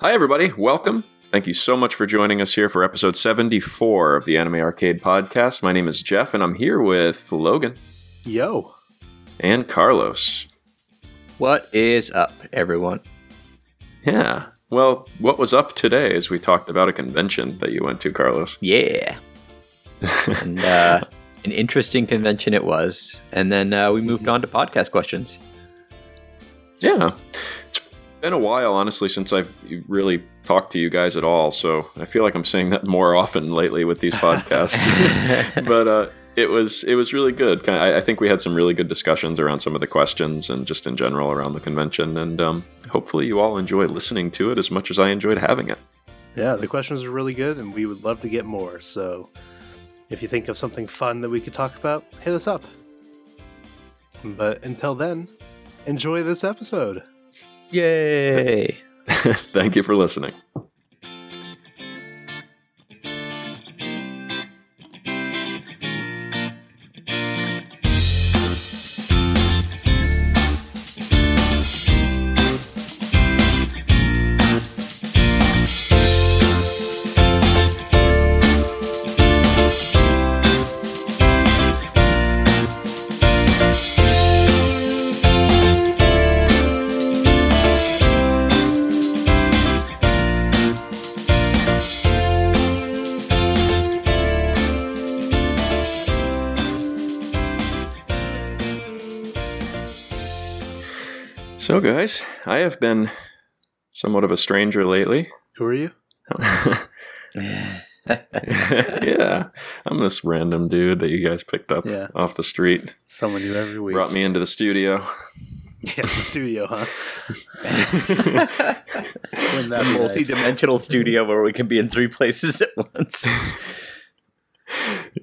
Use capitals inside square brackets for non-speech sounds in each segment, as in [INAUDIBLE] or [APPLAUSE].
Hi, everybody. Welcome. Thank you so much for joining us here for episode 74 of the Anime Arcade Podcast. My name is Jeff, and I'm here with Logan Yo. and Carlos. What is up, everyone? Yeah. Well, what was up today is we talked about a convention that you went to, Carlos. Yeah. [LAUGHS] and uh, an interesting convention it was. And then uh, we moved on to podcast questions. Yeah. Been a while, honestly, since I've really talked to you guys at all. So I feel like I'm saying that more [LAUGHS] often lately with these podcasts. [LAUGHS] but uh, it was it was really good. I, I think we had some really good discussions around some of the questions and just in general around the convention. And um, hopefully, you all enjoy listening to it as much as I enjoyed having it. Yeah, the questions are really good, and we would love to get more. So if you think of something fun that we could talk about, hit us up. But until then, enjoy this episode. Yay! [LAUGHS] Thank you for listening. So, guys, I have been somewhat of a stranger lately. Who are you? [LAUGHS] yeah, I'm this random dude that you guys picked up Yeah. off the street, Someone new every week. brought me into the studio. Yeah, the studio, huh? [LAUGHS] In that multi-dimensional [LAUGHS] studio where we can be in three places at once.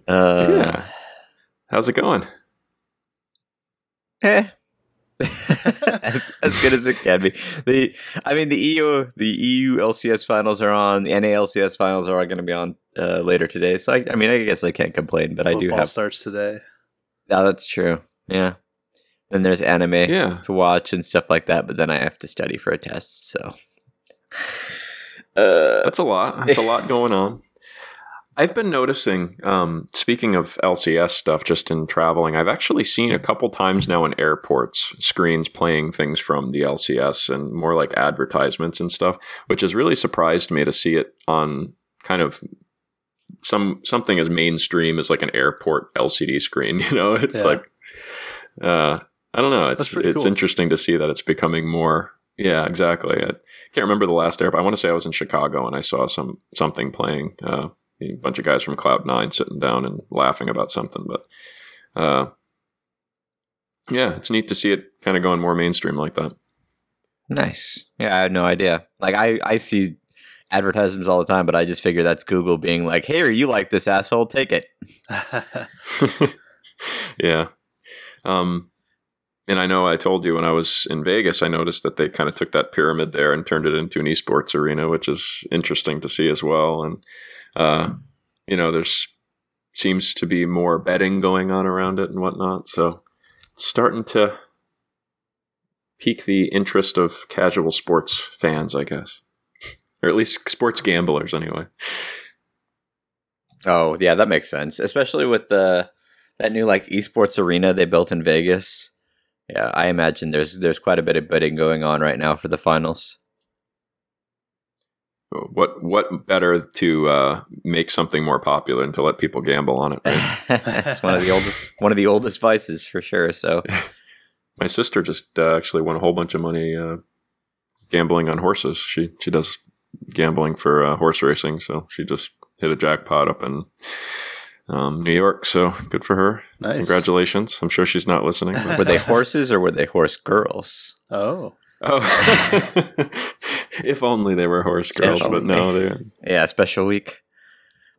Uh, yeah. How's it going? eh. [LAUGHS] as, as good as it can be. The, I mean, the EU, the EU LCS finals are on. The NALCS finals are going to be on uh, later today. So I, I mean, I guess I can't complain, but I do have. starts today. Oh, that's true. Yeah. Then there's anime Yeah. to watch and stuff like that, but then I have to study for a test. So. Uh, That's a lot. That's a lot going on. I've been noticing, um, speaking of LCS stuff, just in traveling, I've actually seen a couple times now in airports screens playing things from the LCS and more like advertisements and stuff, which has really surprised me to see it on kind of some something as mainstream as like an airport LCD screen. [LAUGHS] You know, it's Yeah. like, uh, I don't know. It's it's cool. interesting to see that it's becoming more. Yeah, exactly. I can't remember the last airport. I want to say I was in Chicago and I saw some something playing. Uh, a bunch of guys from Cloud Nine sitting down and laughing about something, but uh, yeah, it's neat to see it kind of going more mainstream like that. nice. Yeah, I had no idea. Like, I, I see advertisements all the time, but I just figure that's Google being like, hey, you like this asshole? Take it. [LAUGHS] [LAUGHS] yeah. Um, and I know I told you when I was in Vegas, I noticed that they kind of took that pyramid there and turned it into an esports arena, which is interesting to see as well. And, uh, you know, there's seems to be more betting going on around it and whatnot. So it's starting to pique the interest of casual sports fans, I guess. Or at least sports gamblers, anyway. Oh, yeah, that makes sense. Especially with the that new like esports arena they built in Vegas. Yeah, I imagine there's there's quite a bit of betting going on right now for the finals. What what better to uh, make something more popular and to let people gamble on it, right? [LAUGHS] it's one of the oldest one of the oldest vices for sure. So [LAUGHS] My sister just uh, actually won a whole bunch of money uh, gambling on horses. She she does gambling for uh, horse racing, so she just hit a jackpot up in um, New York. So good for her. nice. Congratulations. I'm sure she's not listening. but- were they horses or were they horse girls? Oh. Oh, [LAUGHS] if only they were horse If girls, but no, they're Yeah, special week.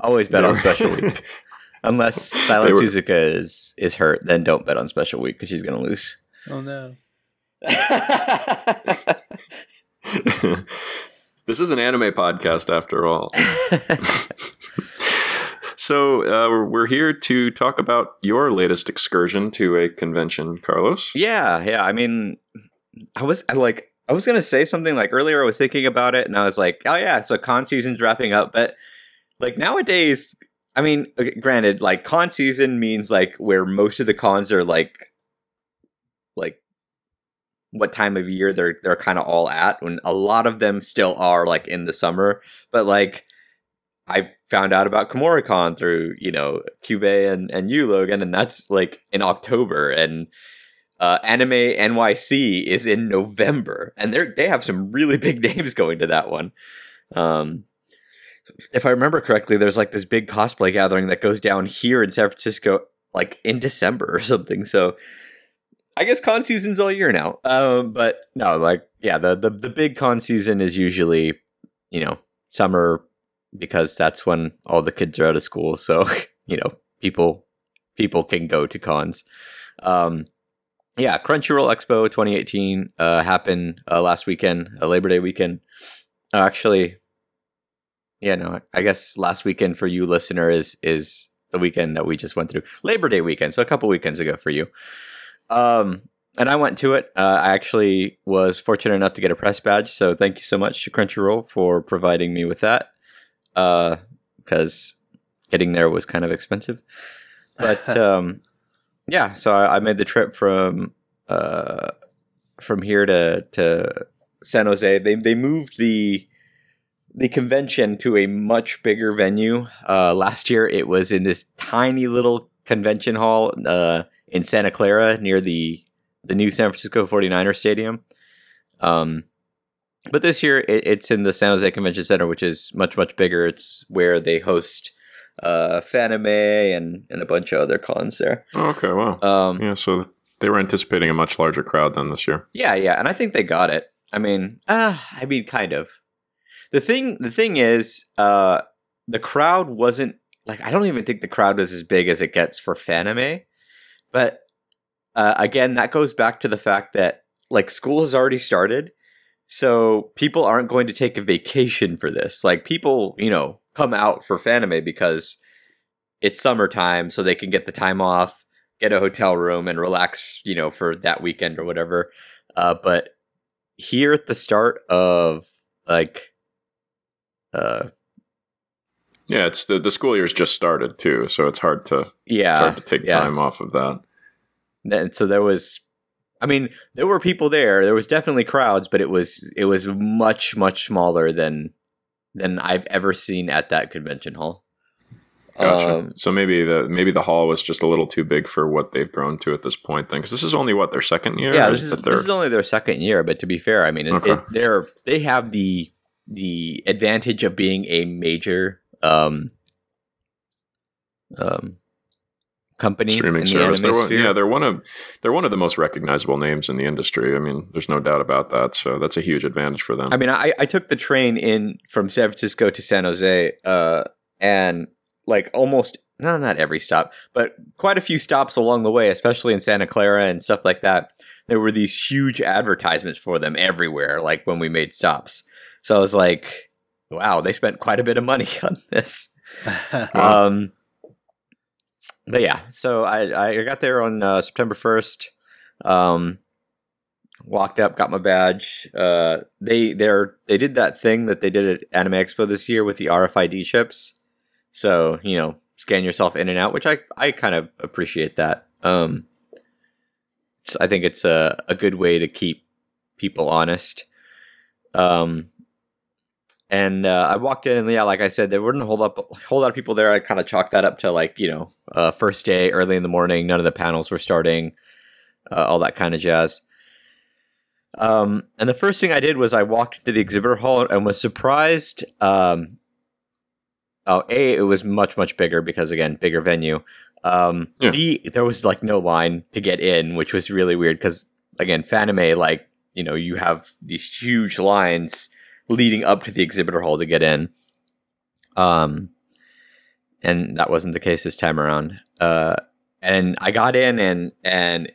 Always bet on special week. [LAUGHS] Unless Silent were- Suzuka is is hurt, then don't bet on special week because she's gonna lose. Oh, no. [LAUGHS] this is an anime podcast after all. So uh, we're- we're here to talk about your latest excursion to a convention, Carlos. Yeah, yeah. I mean, I was I like I was gonna say something like earlier. I was thinking about it, and I was like, "Oh yeah, so con season's wrapping up." But like nowadays, I mean, granted, like con season means like where most of the cons are like, like what time of year they're they're kind of all at. When a lot of them still are like in the summer, but like I found out about Kumoricon through you know Cube and and you Logan, and that's like in October and uh, Anime NYC is in November, and they they have some really [LAUGHS] big names going to that one. Um, if I remember correctly, there's like this big cosplay gathering that goes down here in San Francisco, like in December or something. So I guess con season's all year now. Um, but no, like yeah, the, the the big con season is usually you know summer because that's when all the kids are out of school. So [LAUGHS] you know people people can go to cons. Um, yeah, Crunchyroll Expo 2018 uh, happened uh, last weekend, uh, Labor Day weekend. Uh, actually, yeah, no, I guess last weekend for you listener is is the weekend that we just went through, Labor Day weekend, so a couple weekends ago for you. Um, and I went to it. Uh, I actually was fortunate enough to get a press badge, so thank you so much to Crunchyroll for providing me with that. Because uh, getting there was kind of expensive, but [LAUGHS] um, yeah, so I, I, made the trip from uh, from here to to San Jose. They they moved the the convention to a much bigger venue. Uh, last year, it was in this tiny little convention hall uh, in Santa Clara near the the new San Francisco 49er Stadium. Um, but this year, it, it's in the San Jose Convention Center, which is much much bigger. It's where they host uh, Fanime and and a bunch of other cons there. Oh, okay, wow. Um, yeah, so they were anticipating a much larger crowd than this year. Yeah, yeah, and I think they got it. I mean, uh, I mean, kind of. The thing, the thing is, uh, the crowd wasn't like I don't even think the crowd was as big as it gets for Fanime, but uh, again, that goes back to the fact that like school has already started, so people aren't going to take a vacation for this. Like people, you know, come out for Fanime because it's summertime, so they can get the time off, get a hotel room, and relax, you know, for that weekend or whatever. Uh, but here at the start of like, uh, yeah, it's the the school year's just started too, so it's hard to yeah it's hard to take yeah. time off of that. And so there was, I mean, there were people there. There was definitely crowds, but it was it was much much smaller than than I've ever seen at that convention hall. Gotcha. Um, so maybe the maybe the hall was just a little too big for what they've grown to at this point. Then, because this is only what their second year. Yeah, this is, this is only their second year. But to be fair, I mean, it, okay. it, they're they have the the advantage of being a major um, um, company streaming service. The they're one, yeah, they're one of they're one of the most recognizable names in the industry. I mean, there's no doubt about that. So that's a huge advantage for them. I mean, I, I took the train in from San Francisco to San Jose, uh, and like almost no, not every stop, but quite a few stops along the way, especially in Santa Clara and stuff like that. There were these huge advertisements for them everywhere, like when we made stops. So I was like, wow, they spent quite a bit of money [LAUGHS] on this. [LAUGHS] um, but yeah, so I I got there on uh, September first. Um, walked up, got my badge. Uh, they they they did that thing that they did at Anime Expo this year with the RFID chips. So you know, scan yourself in and out, which I I kind of appreciate that. Um, I think it's a a good way to keep people honest. Um, and uh, I walked in, and yeah, like I said, there wouldn't hold up whole lot of people there. I kind of chalked that up to like you know, uh, first day, early in the morning. None of the panels were starting, uh, all that kind of jazz. Um, and the first thing I did was I walked into the exhibitor hall and was surprised. Um, oh, a it was much much bigger because again, bigger venue. Um, yeah. B there was like no line to get in, which was really weird because again, Fanime like you know you have these huge lines leading up to the exhibitor hall to get in. Um, and that wasn't the case this time around. Uh, and I got in and and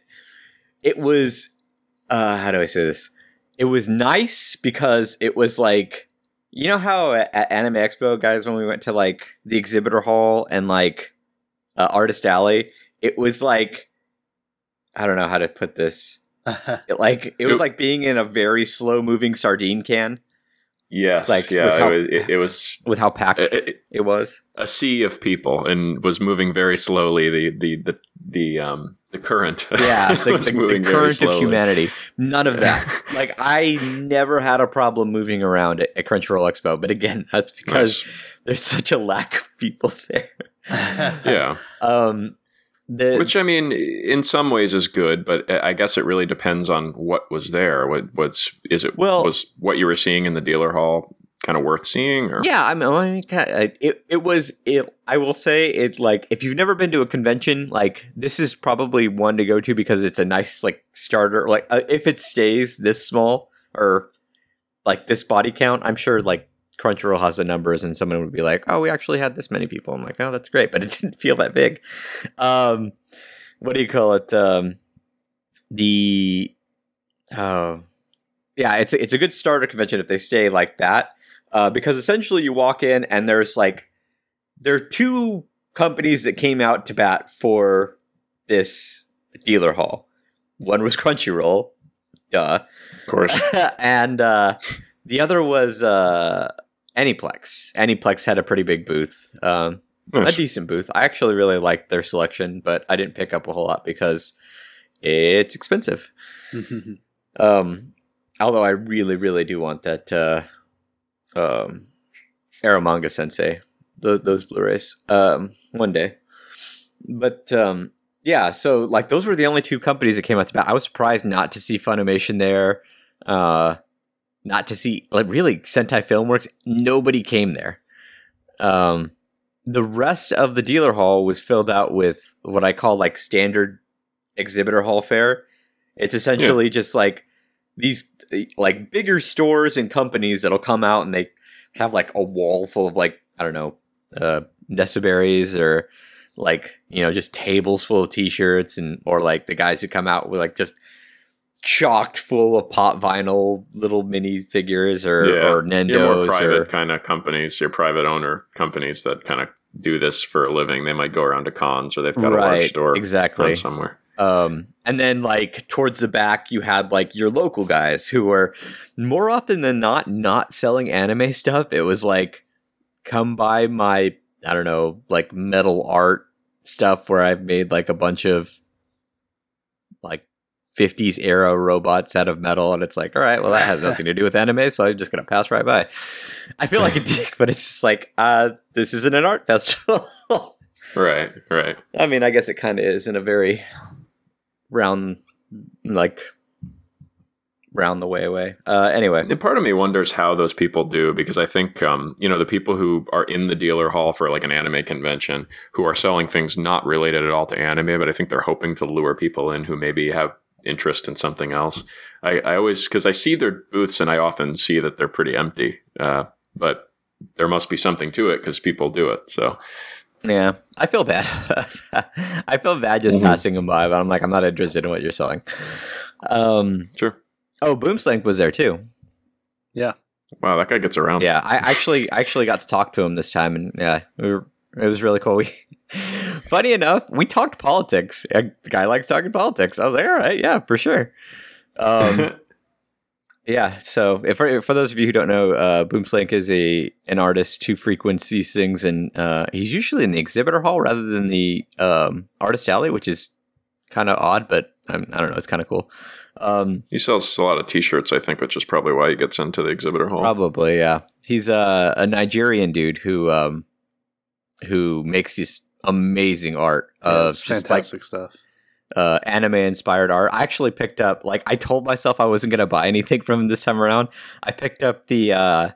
it was uh, how do I say this? It was nice because it was like you know how at, at Anime Expo, guys, when we went to like the exhibitor hall and like uh, Artist Alley, it was like I don't know how to put this. [LAUGHS] It, like it was like being in a very slow moving sardine can Yes, Like, yeah, how- it, was, it, it was with how packed it- it- was. a sea of people and was moving very slowly. The the the the um the current, Yeah, the, [LAUGHS] was the- the moving very current of humanity. None of that. [LAUGHS] like I never had a problem moving around at, at Crunchyroll Expo, but again, that's because Nice. there's such a lack of people there. Yeah, [LAUGHS] Um, the which I mean, in some ways is good, but I guess it really depends on what was there. What what's is it? Well- was what you were seeing in the dealer hall kind of worth seeing? Or Yeah, I mean, I mean, it it was it. I will say it like if you've never been to a convention, like this is probably one to go to because it's a nice like starter. Like uh, if it stays this small or like this body count, I'm sure like Crunchyroll has the numbers, and someone would be like, "Oh, we actually had this many people." I'm like, "Oh, that's great," but it [LAUGHS] didn't feel that big. Um, what do you call it? Um, the oh, yeah, it's a, it's a good starter convention if they stay like that uh, because essentially you walk in and there's like there are two companies that came out to bat for this dealer hall. One was Crunchyroll, duh, of course. [LAUGHS] and uh, the other was uh, Aniplex. Aniplex had a pretty big booth, um, a decent booth. I actually really liked their selection, but I didn't pick up a whole lot because it's expensive. [LAUGHS] Um, although I really, really do want that uh, um, Eromanga Sensei, th- those Blu-rays, um, one day. But um, yeah, so like those were the only two companies that came out to bat. I was surprised not to see Funimation there, uh, not to see like really Sentai Filmworks. Nobody came there. Um, the rest of the dealer hall was filled out with what I call like standard exhibitor hall fare. It's essentially just like these like bigger stores and companies that'll come out and they have like a wall full of like I don't know uh necessaries or like you know just tables full of t-shirts and or like the guys who come out with like just chocked full of pop vinyl little mini figures or Yeah. or Your more Nendos private or kind of companies, your private owner companies that kind of do this for a living. They might go around to cons or they've got a large store exactly somewhere. Um, and then like towards the back, you had like your local guys who were more often than not not selling anime stuff. It was like, come buy my I don't know like metal art stuff where I've made like a bunch of 50s era robots out of metal and it's like all right well that has nothing to do with anime so i'm just gonna pass right by i feel like a dick but it's just like uh this isn't an art festival [LAUGHS] Right, right. I mean, I guess it kind of is in a very round, like round the way away. Uh, anyway, And part of me wonders how those people do because I think um, you know the people who are in the dealer hall for like an anime convention who are selling things not related at all to anime, but I think they're hoping to lure people in who maybe have interest in something else. I, I always because I see their booths and I often see that they're pretty empty, uh, but there must be something to it because people do it. So yeah, I feel bad. [LAUGHS] I feel bad just Mhm. passing them by, but I'm like, I'm not interested in what you're selling. Um, sure. oh, Boomslank was there too. Yeah. Wow, that guy gets around. Yeah, I actually I actually got to talk to him this time, and yeah, we were, it was really cool. We, [LAUGHS] funny enough, we talked politics. A guy likes talking politics. I was like, all right, yeah, for sure. Um, [LAUGHS] yeah. So, if for, for those of you who don't know, uh, Boomslank is a an artist who frequents these things, and uh, he's usually in the exhibitor hall rather than the um, artist alley, which is kind of odd, but um, I don't know, it's kind of cool. Um, he sells a lot of T-shirts, I think, which is probably why he gets into the exhibitor hall. Probably, yeah. He's a, a Nigerian dude who um who makes this amazing art Yeah, of it's just like stuff. uh, anime inspired art. I actually picked up like I told myself I wasn't gonna buy anything from him this time around. I picked up the uh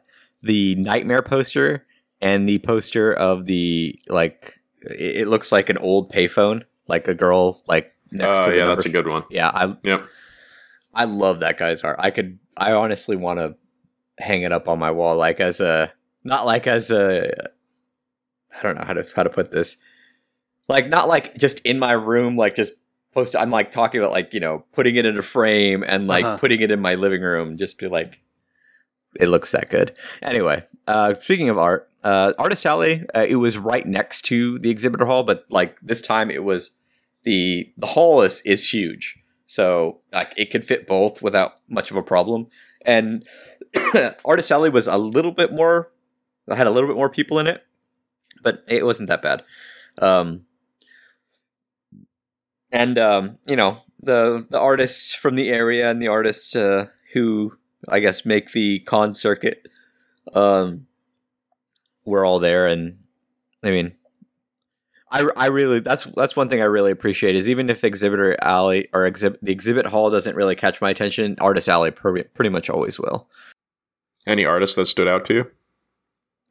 the nightmare poster and the poster of the like it, it looks like an old payphone, like a girl like next Oh to the yeah, number- that's a good one. yeah, I Yep. I love that guy's art. I could I honestly want to hang it up on my wall like as a not like as a I don't know how to how to put this. Like not like just in my room like just post I'm like talking about like, you know, putting it in a frame and like Uh-huh. putting it in my living room just be like it looks that good. Anyway, uh speaking of art, uh Artist Alley, uh, it was right next to the exhibitor hall, but like this time it was the the hall is is huge. so like it could fit both without much of a problem. And [COUGHS] Artist Alley was a little bit more, I had a little bit more people in it, but it wasn't that bad. Um, and um, you know the the artists from the area and the artists uh, who I guess make the con circuit um, were all there, and I mean, I, I really that's that's one thing I really appreciate is even if exhibitor alley or exhibit the exhibit hall doesn't really catch my attention, artist alley pretty, pretty much always will. Any artists that stood out to you?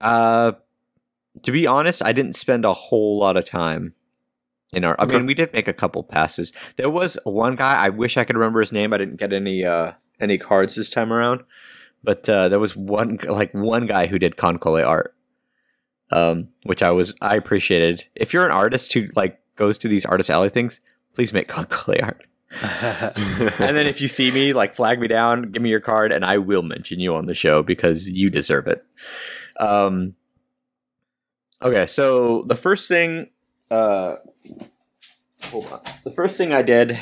Uh, to be honest, I didn't spend a whole lot of time in our. I Okay. mean, we did make a couple passes. There was one guy. I wish I could remember his name. I didn't get any uh any cards this time around, but uh, there was one like one guy who did KanColle art, um, which I was I appreciated. If you're an artist who like goes to these artist alley things, please make [LAUGHS] KanColle art. [LAUGHS] and then if you see me, like flag me down, give me your card, and I will mention you on the show because you deserve it. Um, okay, so the first thing, uh, hold on. The first thing I did,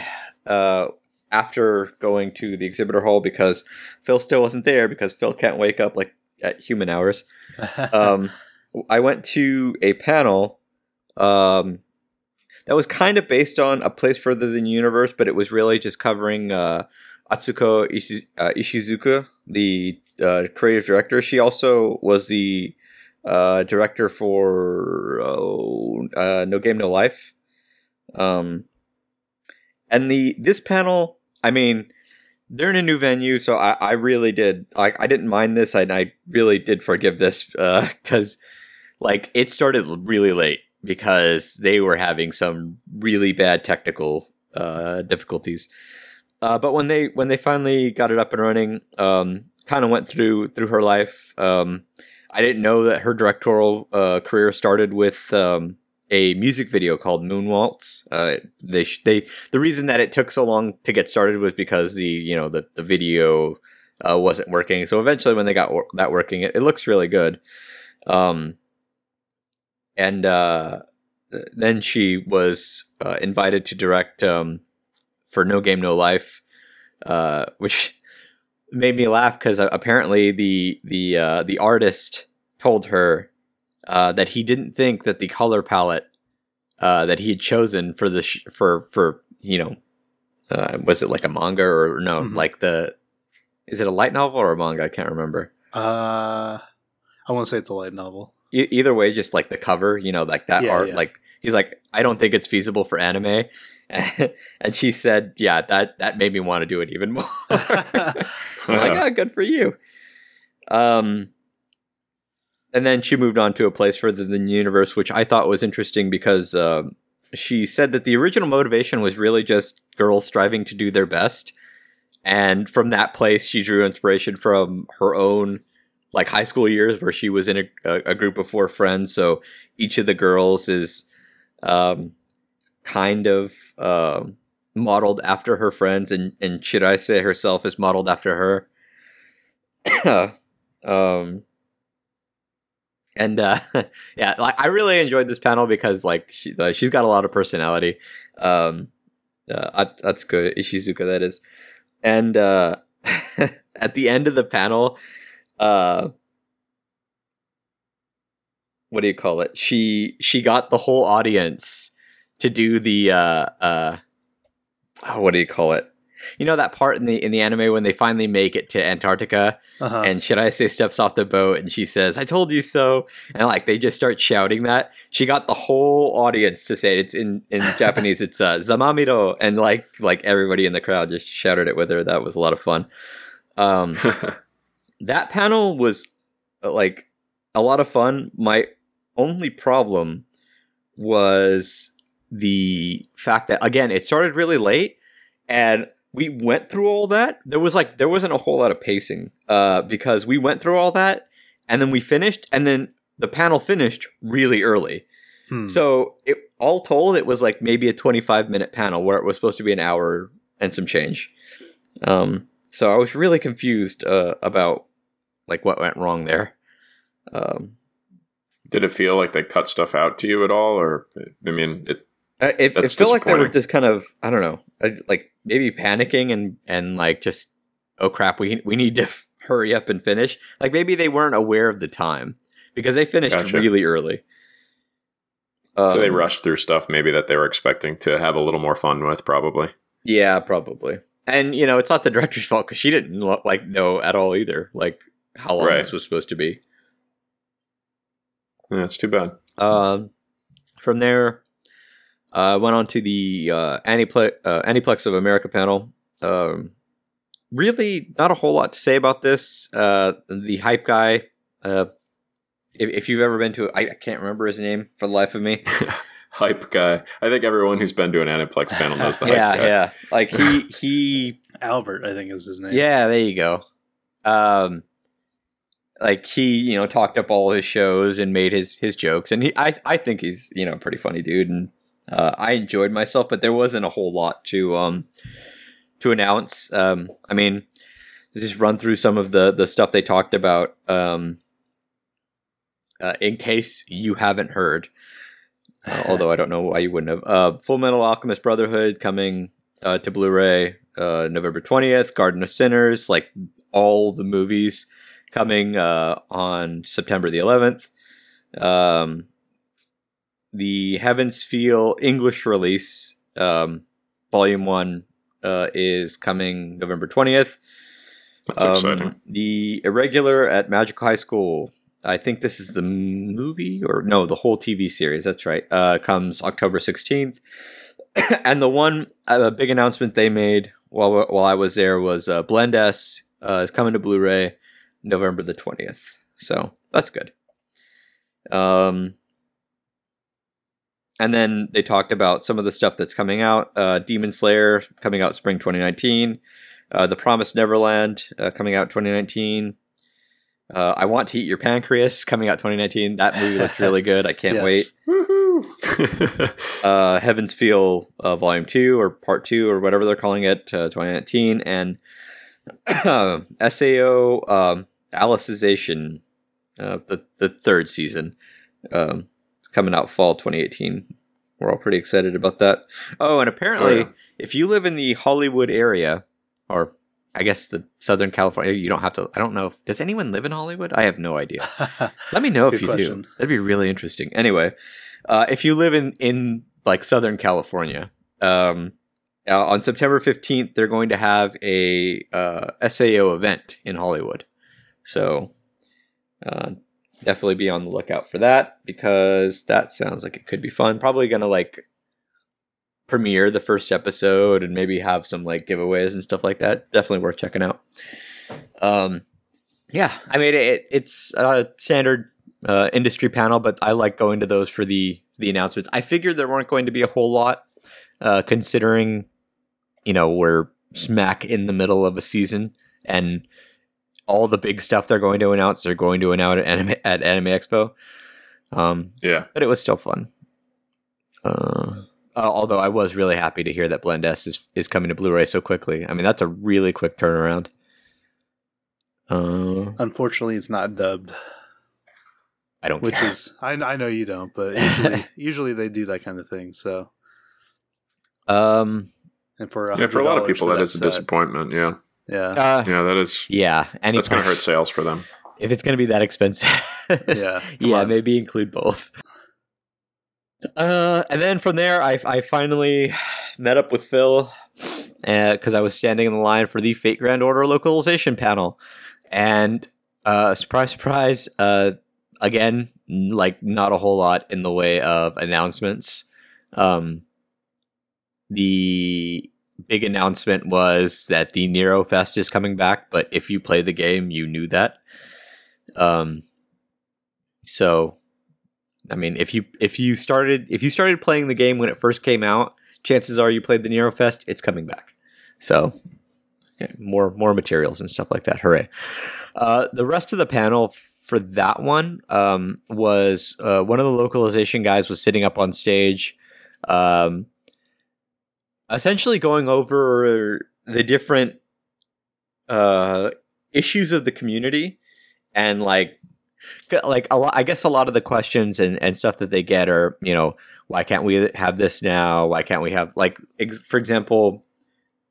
uh, after going to the exhibitor hall because Phil still wasn't there because Phil can't wake up like at human hours [LAUGHS] um, I went to a panel um, that was kind of based on a place further than universe, but it was really just covering uh, Atsuko Ishi- uh, Ishizuka, the uh, creative director. She also was the uh, director for oh, uh, No Game No Life. Um, and the this panel, I mean, they're in a new venue, so I, I really did. I, I didn't mind this, and I really did forgive this [LAUGHS] because, like, it started really late because they were having some really bad technical uh, difficulties. Uh, but when they when they finally got it up and running, um, kind of went through through her life. Um, I didn't know that her directorial uh, career started with um, a music video called Moonwaltz. Uh, they they the reason that it took so long to get started was because the you know the the video uh, wasn't working. So eventually, when they got wor- that working, it, it looks really good. Um, and uh, then she was uh, invited to direct um, for No Game No Life, uh, which [LAUGHS] made me laugh because apparently the the uh, the artist told her uh, that he didn't think that the color palette uh, that he had chosen for the sh- for for you know uh, was it like a manga or no Mhm. like the is it a light novel or a manga I can't remember. uh, I want to say it's a light novel. E- either way, just like the cover, you know, like that Yeah, art. yeah. Like he's like, I don't think it's feasible for anime, [LAUGHS] and she said, yeah, that that made me want to do it even more. [LAUGHS] Like, oh, [LAUGHS] good for you. Um, and then she moved on to a place further than the universe, which I thought was interesting because um she said that the original motivation was really just girls striving to do their best, and from that place, she drew inspiration from her own like high school years, where she was in a, a, group of four friends. So each of the girls is um, kind of um modeled after her friends, and and should I say herself is modeled after her. [COUGHS] um, and uh, [LAUGHS] yeah, like I really enjoyed this panel because like she uh, she's got a lot of personality. Um, uh, At- Atsuko Ishizuka, that is, and uh, [LAUGHS] at the end of the panel, uh, what do you call it? She she got the whole audience to do the uh, uh, oh, what do you call it? You know that part in the in the anime when they finally make it to Antarctica Uh-huh. and Shirase steps off the boat and she says, "I told you so," and like they just start shouting that. She got the whole audience to say it. It's in in [LAUGHS] Japanese. It's uh, "Zamamiro," and like like everybody in the crowd just shouted it with her. That was a lot of fun. Um, [LAUGHS] that panel was uh, like a lot of fun. My only problem was the fact that again it started really late and we went through all that there was like there wasn't a whole lot of pacing uh because we went through all that and then we finished and then the panel finished really early. Hmm. so it all told it was like maybe a 25 minute panel where it was supposed to be an hour and some change. Um so i was really confused uh about like what went wrong there. Um Did it feel like they cut stuff out to you at all, or I mean, it It, it felt like they were just kind of I don't know, uh, like maybe panicking and and like just oh crap, we we need to f- hurry up and finish. Like maybe they weren't aware of the time because they finished Gotcha. really early. so they Um, rushed through stuff maybe that they were expecting to have a little more fun with, probably. Yeah, probably. And you know, it's not the director's fault because she didn't like know at all either, like how long Right. this was supposed to be. Yeah, it's too bad. Um, from there, uh, went on to the uh, Aniplex, uh, Aniplex of America panel. Um, really, not a whole lot to say about this. Uh, the hype guy. Uh, if, if you've ever been to, I, I can't remember his name for the life of me. [LAUGHS] hype guy. I think everyone who's been to an Aniplex panel knows the [LAUGHS] hype yeah, guy. yeah. Like he [LAUGHS] he Albert, I think is his name. Yeah, there you go. Um, like he, you know, talked up all his shows and made his his jokes, and he, I, I think he's, you know, a pretty funny dude, and uh, I enjoyed myself, but there wasn't a whole lot to um to announce. Um, I mean, just run through some of the the stuff they talked about. Um, uh, in case you haven't heard, uh, [LAUGHS] although I don't know why you wouldn't have. Uh, Full Metal Alchemist Brotherhood coming uh, to Blu-ray uh, November twentieth. Garden of Sinners, like all the movies, coming uh, on September the eleventh. Um, the Heavens Feel English release, um, Volume One, uh, is coming November twentieth. That's Um, exciting. The Irregular at Magical High School. I think this is the movie or no, the whole TV series. That's right. Uh, comes October sixteenth. [COUGHS] and the one uh, big announcement they made while while I was there was uh, Blend S uh, is coming to Blu-ray November the twentieth. So that's good. Um, and then they talked about some of the stuff that's coming out. Uh, Demon Slayer coming out spring 2019. Uh, the Promised Neverland uh, coming out 2019. Uh, I Want to Eat Your Pancreas coming out 2019. That movie looked really [LAUGHS] good. I can't Yes. wait. Woohoo! [LAUGHS] Uh, Heaven's Feel uh, Volume 2 or Part 2 or whatever they're calling it, uh, 2019. And [CLEARS THROAT] SAO um, Alicization, uh, the, the third season. Um, it's coming out fall 2018. We're all pretty excited about that. Oh, and apparently, Oh, yeah. if you live in the Hollywood area, or I guess the Southern California, you don't have to. I don't know. If, does anyone live in Hollywood? I have no idea. [LAUGHS] Let me know if you question. do. That'd be really interesting. Anyway, uh, if you live in in like Southern California, um, uh, on September fifteenth, they're going to have a uh, SAO event in Hollywood. So uh, definitely be on the lookout for that because that sounds like it could be fun. Probably gonna like premiere the first episode and maybe have some like giveaways and stuff like that. Definitely worth checking out. Um, yeah, I mean it, it's a standard uh, industry panel, but I like going to those for the the announcements. I figured there weren't going to be a whole lot, uh, considering you know we're smack in the middle of a season and all the big stuff they're going to announce they're going to announce at Anime, at Anime Expo. Um, yeah. but it was still fun. Uh, uh, although I was really happy to hear that Blend S is, is coming to Blu-ray so quickly. I mean, that's a really quick turnaround. Uh, Unfortunately, it's not dubbed, I don't which care. is I, I know you don't, but [LAUGHS] usually usually they do that kind of thing. So um, and for Yeah, for a lot of people, for that is a set, disappointment. Yeah. Yeah, uh, Yeah, that is. yeah, any That's going to hurt sales for them. if it's going to be that expensive. yeah, [LAUGHS] yeah, on. maybe include both. Uh, and then from there, I, I finally met up with Phil because I was standing in the line for the Fate Grand Order localization panel, and uh, surprise, surprise, uh, again, like not a whole lot in the way of announcements. Um, the big announcement was that the Nero Fest is coming back, but if you play the game, you knew that. Um, so, I mean, if you if you started if you started playing the game when it first came out, chances are you played the Nero Fest. It's coming back. So, more more materials and stuff like that. Hooray! Uh, the rest of the panel for that one um, was uh, one of the localization guys was sitting up on stage, um, essentially going over the different uh, issues of the community and like like a lot. I guess a lot of the questions and and stuff that they get are you know why can't we have this now? Why can't we have like ex- for example,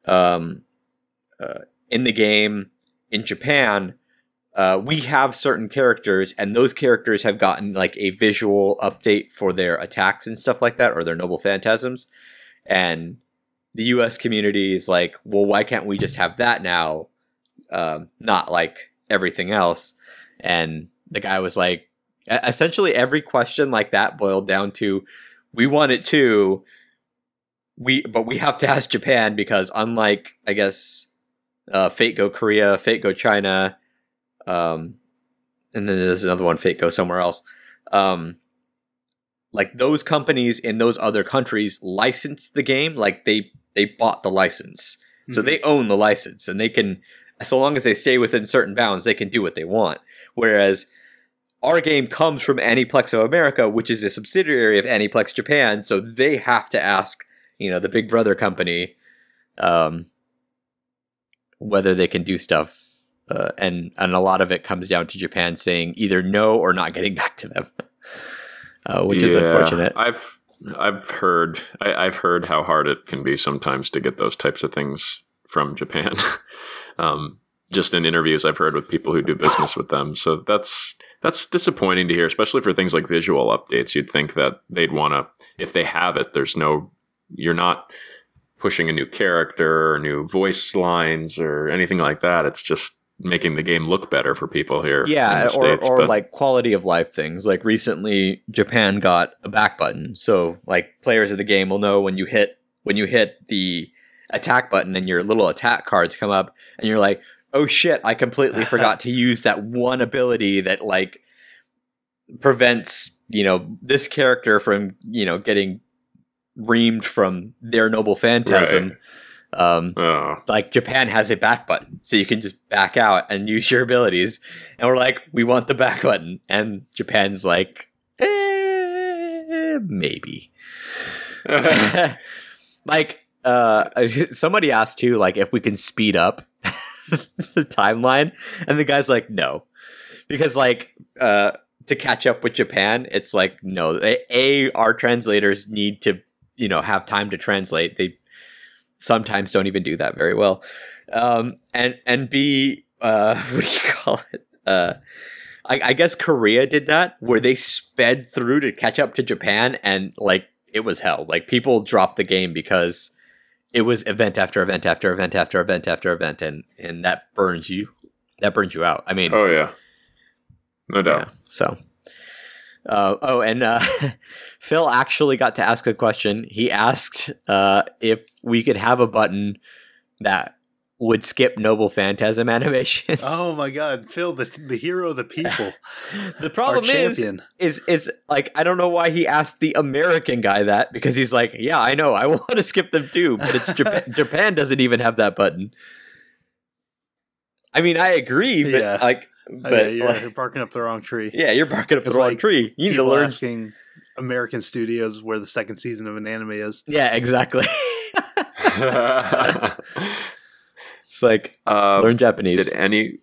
um, uh, in the game in Japan. Uh, we have certain characters, and those characters have gotten like a visual update for their attacks and stuff like that, or their noble phantasms. And the U.S. community is like, well, why can't we just have that now? Um, not like everything else. And the guy was like, essentially every question like that boiled down to, we want it too. We but we have to ask Japan because unlike I guess uh, Fate Go Korea, Fate Go China, um, and then there's another one, Fate Go somewhere else. Um, like those companies in those other countries license the game, like they they bought the license, so Mhm. they own the license, and they can, so long as they stay within certain bounds, they can do what they want. Whereas our game comes from Aniplex of America, which is a subsidiary of Aniplex Japan, so they have to ask, you know, the Big Brother company, um, whether they can do stuff. Uh, and and a lot of it comes down to Japan saying either no or not getting back to them, [LAUGHS] uh, which is unfortunate. I've I've heard I, I've heard how hard it can be sometimes to get those types of things from Japan. [LAUGHS] um, just in interviews I've heard with people who do business with them. So that's that's disappointing to hear, especially for things like visual updates. You'd think that they'd want to, if they have it, there's no, you're not pushing a new character or new voice lines or anything like that. It's just making the game look better for people here. in yeah, or, States, or but- like quality of life things. Like recently, Japan got a back button, so like players of the game will know when you hit when you hit the attack button and your little attack cards come up, and you're like, oh shit, I completely [LAUGHS] forgot to use that one ability that like prevents you know this character from you know getting reamed from their noble phantasm. Um, Oh, like Japan has a back button, so you can just back out and use your abilities. And we're like, we want the back button, and Japan's like, eh, maybe. [LAUGHS] [LAUGHS] like, uh, [LAUGHS] somebody asked too, like, if we can speed up the timeline, and the guy's like, no, because like, uh, to catch up with Japan, it's like no. A, a our translators need to, you know, have time to translate. They sometimes don't even do that very well. Um, and and B, uh, [LAUGHS] what do you call it? Uh, I, I guess Korea did that where they sped through to catch up to Japan, and like it was hell. Like people dropped the game because it was event after event after event after event after event, and and that burns you. That burns you out. I mean, oh yeah, no doubt. yeah. So, uh, oh, and uh, [LAUGHS] Phil actually got to ask a question. He asked uh, if we could have a button that would skip Noble Phantasm animations. Oh my god, Phil, the, the hero of the people. [LAUGHS] the problem is, is, is like I don't know why he asked the American guy that because he's like, yeah, I know, I [LAUGHS] want to skip them too, but it's Japan. Japan doesn't even have that button. I mean, I agree, but Yeah. like, but yeah, you're, like- you're barking up the wrong tree. yeah, you're barking up the wrong like tree. You need to People learn asking American studios where the second season of an anime is. Yeah, exactly. [LAUGHS] [LAUGHS] it's like uh, learn Japanese. did any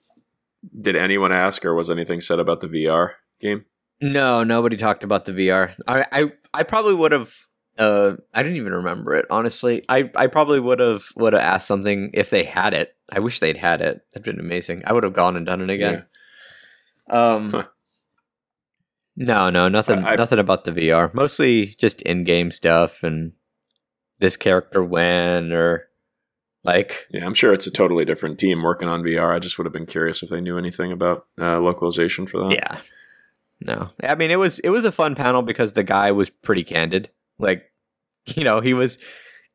did anyone ask, or was anything said about the VR game? no, nobody talked about the VR. I I, I probably would have. Uh, I didn't even remember it honestly. I, I probably would have would have asked something if they had it. I wish they'd had it. That'd been amazing. I would have gone and done it again. Um, Huh. no, no, nothing, I- nothing about the VR. Mostly just in-game stuff and this character when or like Yeah, I'm sure it's a totally different team working on VR. I just would have been curious if they knew anything about uh, localization for that. Yeah. No. I mean it was it was a fun panel because the guy was pretty candid. Like, [LAUGHS] you know, he was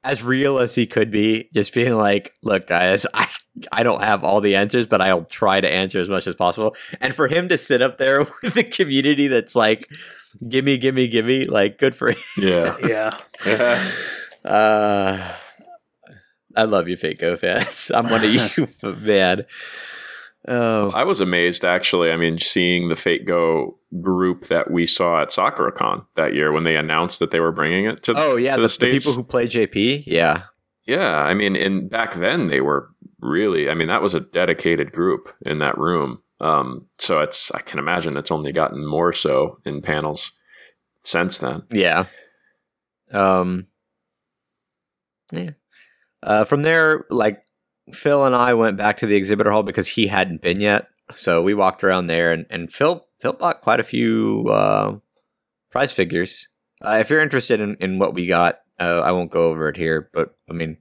as real as he could be, just being like, look, guys, [LAUGHS] I I don't have all the answers, but I'll try to answer as much as possible. And for him to sit up there [LAUGHS] with the community that's like, gimme, gimme, gimme, like good for him. Yeah. [LAUGHS] Yeah. Uh I love you, Fate Go fans. I'm one of you, man. Oh, I was amazed actually. I mean, seeing the Fate Go group that we saw at SakuraCon that year when they announced that they were bringing it to oh yeah, to the, the the people who play JP, yeah, Yeah, I mean, in back then they were really. I mean, that was a dedicated group in that room, Um, so it's I can imagine it's only gotten more so in panels since then. Yeah. Um. Yeah. Uh, from there, like Phil and I went back to the exhibitor hall because he hadn't been yet. So we walked around there, and, and Phil Phil bought quite a few uh, prize figures. Uh, if you're interested in, in what we got, uh, I won't go over it here, but I mean,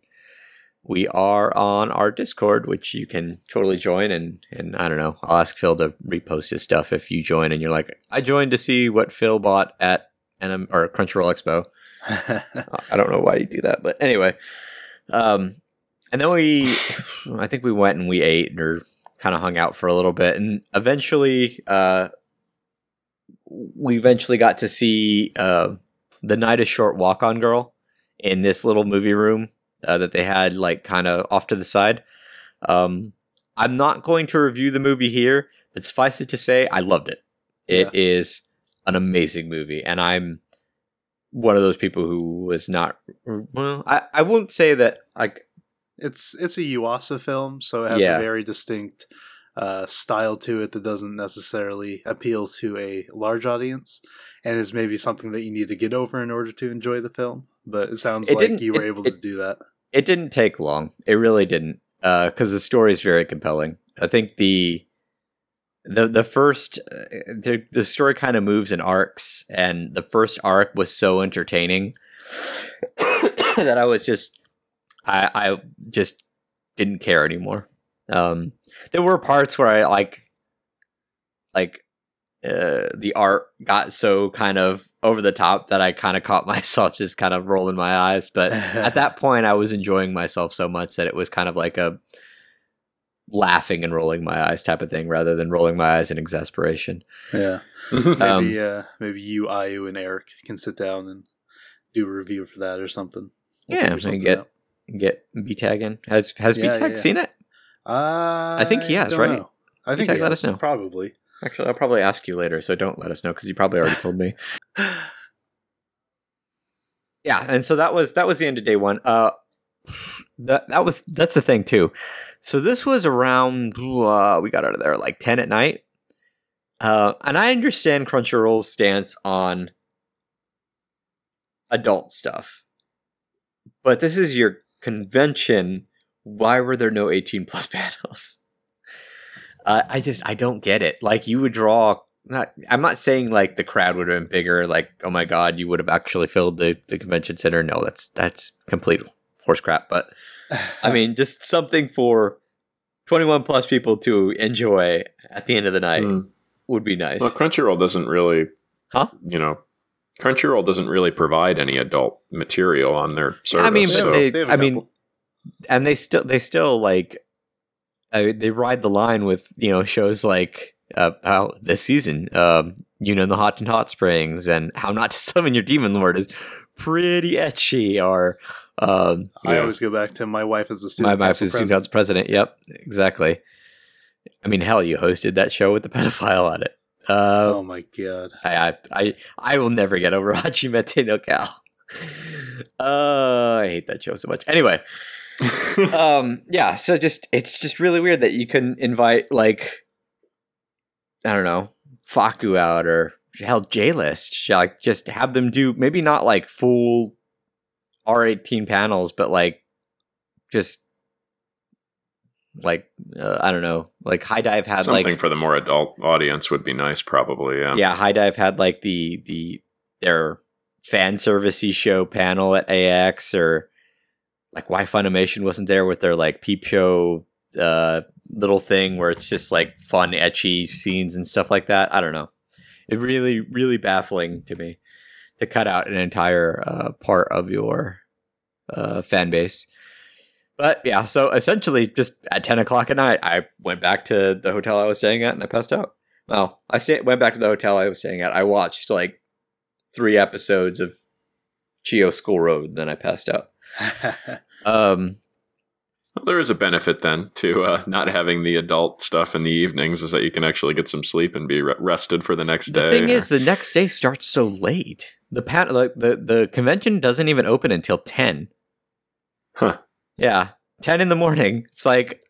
we are on our Discord, which you can totally join. And, and I don't know, I'll ask Phil to repost his stuff if you join and you're like, I joined to see what Phil bought at an, or Crunchyroll Expo. [LAUGHS] I don't know why you do that, but anyway. Um, and then we, I think we went and we ate or kind of hung out for a little bit, and eventually, uh, we eventually got to see uh, the night is short walk on girl in this little movie room uh, that they had like kind of off to the side. Um, I'm not going to review the movie here, but suffice it to say, I loved it. It Yeah. is an amazing movie, and I'm one of those people who was not. Well, I, I won't say that like it's it's a Yuasa film, so it has Yeah. a very distinct uh, style to it that doesn't necessarily appeal to a large audience, and is maybe something that you need to get over in order to enjoy the film. But it sounds It like you were it- able it- to do that. it didn't take long. It really didn't, because the story is very compelling. I think the the the first uh, the the story kind of moves in arcs, and the first arc was so entertaining [COUGHS] that I was just I I just didn't care anymore. Um, there were parts where I like like uh, the art got so kind of over the top that I kind of caught [LAUGHS] myself just kind of rolling my eyes, but at [LAUGHS] that point I was enjoying myself so much that it was kind of like a laughing and rolling my eyes type of thing rather than rolling my eyes in exasperation. yeah, [LAUGHS] Um, maybe uh, maybe you, Ayu, and Eric can sit down and do a review for that or something. We'll Yeah, figure and something get- out. Get B tag in. Has has Yeah, B tag yeah, seen it? I think he has, right? know. I think Tag, he let us know. Probably. Actually, I'll probably ask you later, so don't let us know because you probably already told me. [LAUGHS] Yeah, and so that was that was the end of day one. Uh, that that was that's the thing too. So this was around uh, we got out of there like ten at night. Uh, and I understand Crunchyroll's stance on adult stuff, but this is your convention. Why were there no eighteen plus [LAUGHS] panels? Uh, I just I don't get it. Like you would draw not I'm not saying like the crowd would have been bigger, like, oh my god, you would have actually filled the, the convention center. No, that's that's complete horse crap. But I mean [SIGHS] just something for twenty one plus people to enjoy at the end of the night Mm. would be nice. Well, Crunchyroll doesn't really, Huh? You know, Crunchyroll doesn't really provide any adult material on their service. I mean, so- they, They have a I mean, and they still they still like uh, they ride the line with you know shows like uh, how this season um you know the hot and hot springs and how not to [LAUGHS] summon your demon lord is pretty ecchi or um I Yeah. always go back to my wife as a student. my wife council is student president. council president yep exactly i mean hell you hosted that show with the pedophile on it uh Oh my god. I, I I I will never get over [LAUGHS] Hajimete no Gal. Uh, I hate that show so much. Anyway, [LAUGHS] um, yeah. So just it's just really weird that you can invite like I don't know Fakku out or hell J List. Like just have them do maybe not like full R eighteen panels, but like just like uh, I don't know, like HIDIVE had Something like for the more adult audience would be nice, probably. Yeah. yeah, HIDIVE had like the the their fan servicey show panel at AX or like Why Funimation wasn't there with their like peep show uh little thing where it's just like fun ecchi scenes and stuff like that. I don't know. It really really baffling to me to cut out an entire uh, part of your uh, fan base. But yeah, so essentially, just at ten o'clock at night, I went back to the hotel I was staying at and I passed out. Well, I stay, went back to the hotel I was staying at. I watched like three episodes of Chio School Road, and then I passed out. [LAUGHS] Um, Well, there is a benefit then to uh, not having the adult stuff in the evenings, is that you can actually get some sleep and be re- rested for the next the day. The thing is, the next day starts so late. The pat like the the convention doesn't even open until ten. Huh. Yeah, ten in the morning. It's like,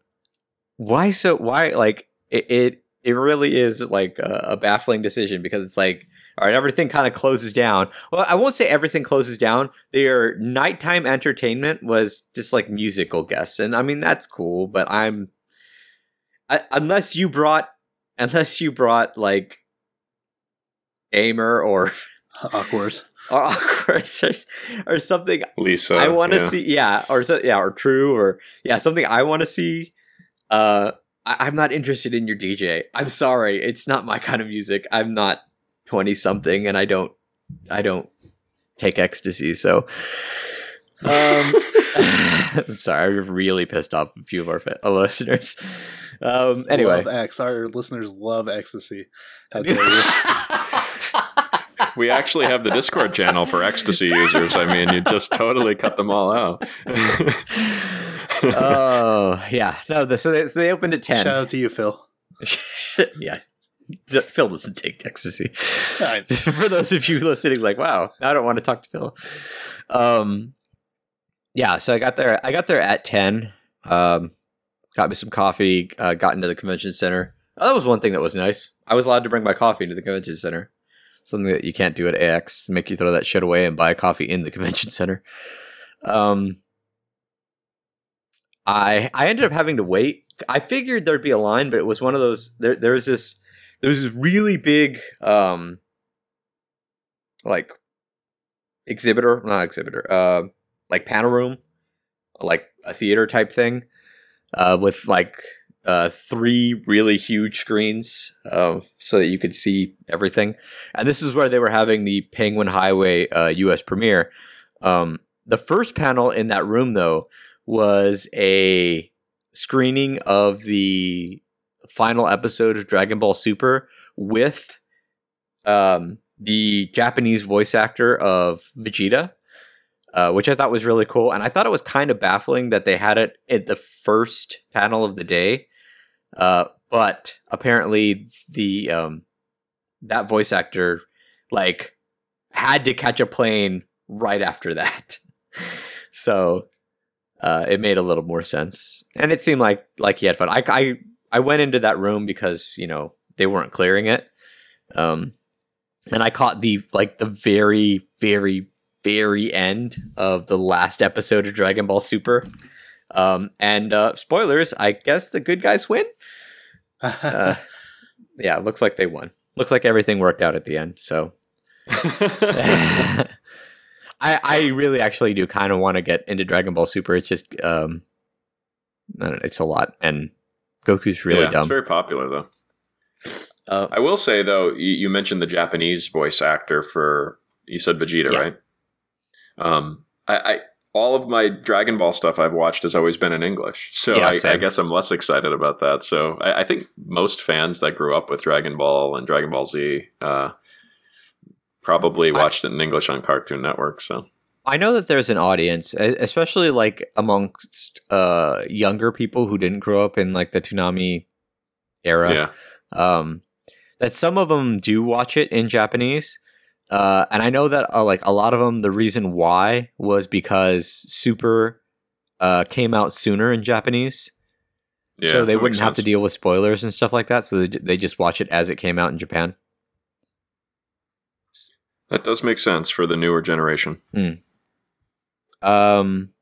why so? Why like it? it it really is like a, a baffling decision because it's like all right, everything kind of closes down. Well, I won't say everything closes down. Their nighttime entertainment was just like musical guests, and I mean that's cool. But I'm I, unless you brought unless you brought like Aimer or Awkward. Or awkward or, or something Lisa. I want to yeah. see, yeah, or so, yeah, or true, or yeah, something I want to see. Uh, I, I'm not interested in your DJ. I'm sorry, it's not my kind of music. I'm not twenty something, and I don't, I don't take ecstasy. So, um, [LAUGHS] [LAUGHS] I'm sorry, I've really pissed off a few of our fa- uh, listeners. Um, anyway, Love X. Our listeners love ecstasy. How [LAUGHS] dare you? We actually have the Discord channel for ecstasy users. I mean, you just totally cut them all out. [LAUGHS] oh yeah, no. The, so, they, so they opened at ten. Shout out to you, Phil. [LAUGHS] yeah. Phil doesn't take ecstasy. [LAUGHS] For those of you listening, like, wow, I don't want to talk to Phil. Um, yeah, so I got there. I got there at ten. Um, got me some coffee. Uh, got into the convention center. Oh, that was one thing that was nice. I was allowed to bring my coffee into the convention center. Something that you can't do at AX. Make you throw that shit away and buy a coffee in the convention center. Um, I I ended up having to wait. I figured there'd be a line, but it was one of those. There there was this there was this really big um like exhibitor, not exhibitor, uh, like panel room, like a theater type thing, uh, with like uh three really huge screens, uh, so that you could see everything. And this is where they were having the Penguin Highway uh, U.S. premiere. Um, the first panel in that room, though, was a screening of the final episode of Dragon Ball Super with um, the Japanese voice actor of Vegeta, uh, which I thought was really cool. And I thought it was kind of baffling that they had it at the first panel of the day. Uh, but apparently, the um, that voice actor like had to catch a plane right after that. [LAUGHS] so uh, it made a little more sense, and it seemed like like he had fun. I, I I went into that room because you know they weren't clearing it, um, and I caught the like the very very very end of the last episode of Dragon Ball Super. Um, and uh, spoilers, I guess the good guys win. [LAUGHS] Uh, yeah, looks like they won. Looks like everything worked out at the end. So [LAUGHS] [LAUGHS] I I really actually do kind of want to get into Dragon Ball Super. It's just um, I don't know, it's a lot, and Goku's really yeah, dumb. It's very popular though. Uh, I will say though, you, you mentioned the Japanese voice actor for you said Vegeta, Yeah. right? Um, I, I all of my Dragon Ball stuff I've watched has always been in English, so Yeah, I, I guess I'm less excited about that. So I, I think most fans that grew up with Dragon Ball and Dragon Ball Z uh, probably I- watched it in English on Cartoon Network. So I know that there's an audience, especially like amongst uh, younger people who didn't grow up in like the Toonami era. yeah, um, that some of them do watch it in Japanese. Uh, and I know that uh, like a lot of them, the reason why was because Super uh, came out sooner in Japanese, yeah, so they wouldn't have to deal with spoilers and stuff like that. So they, they just watch it as it came out in Japan. That does make sense for the newer generation. Um,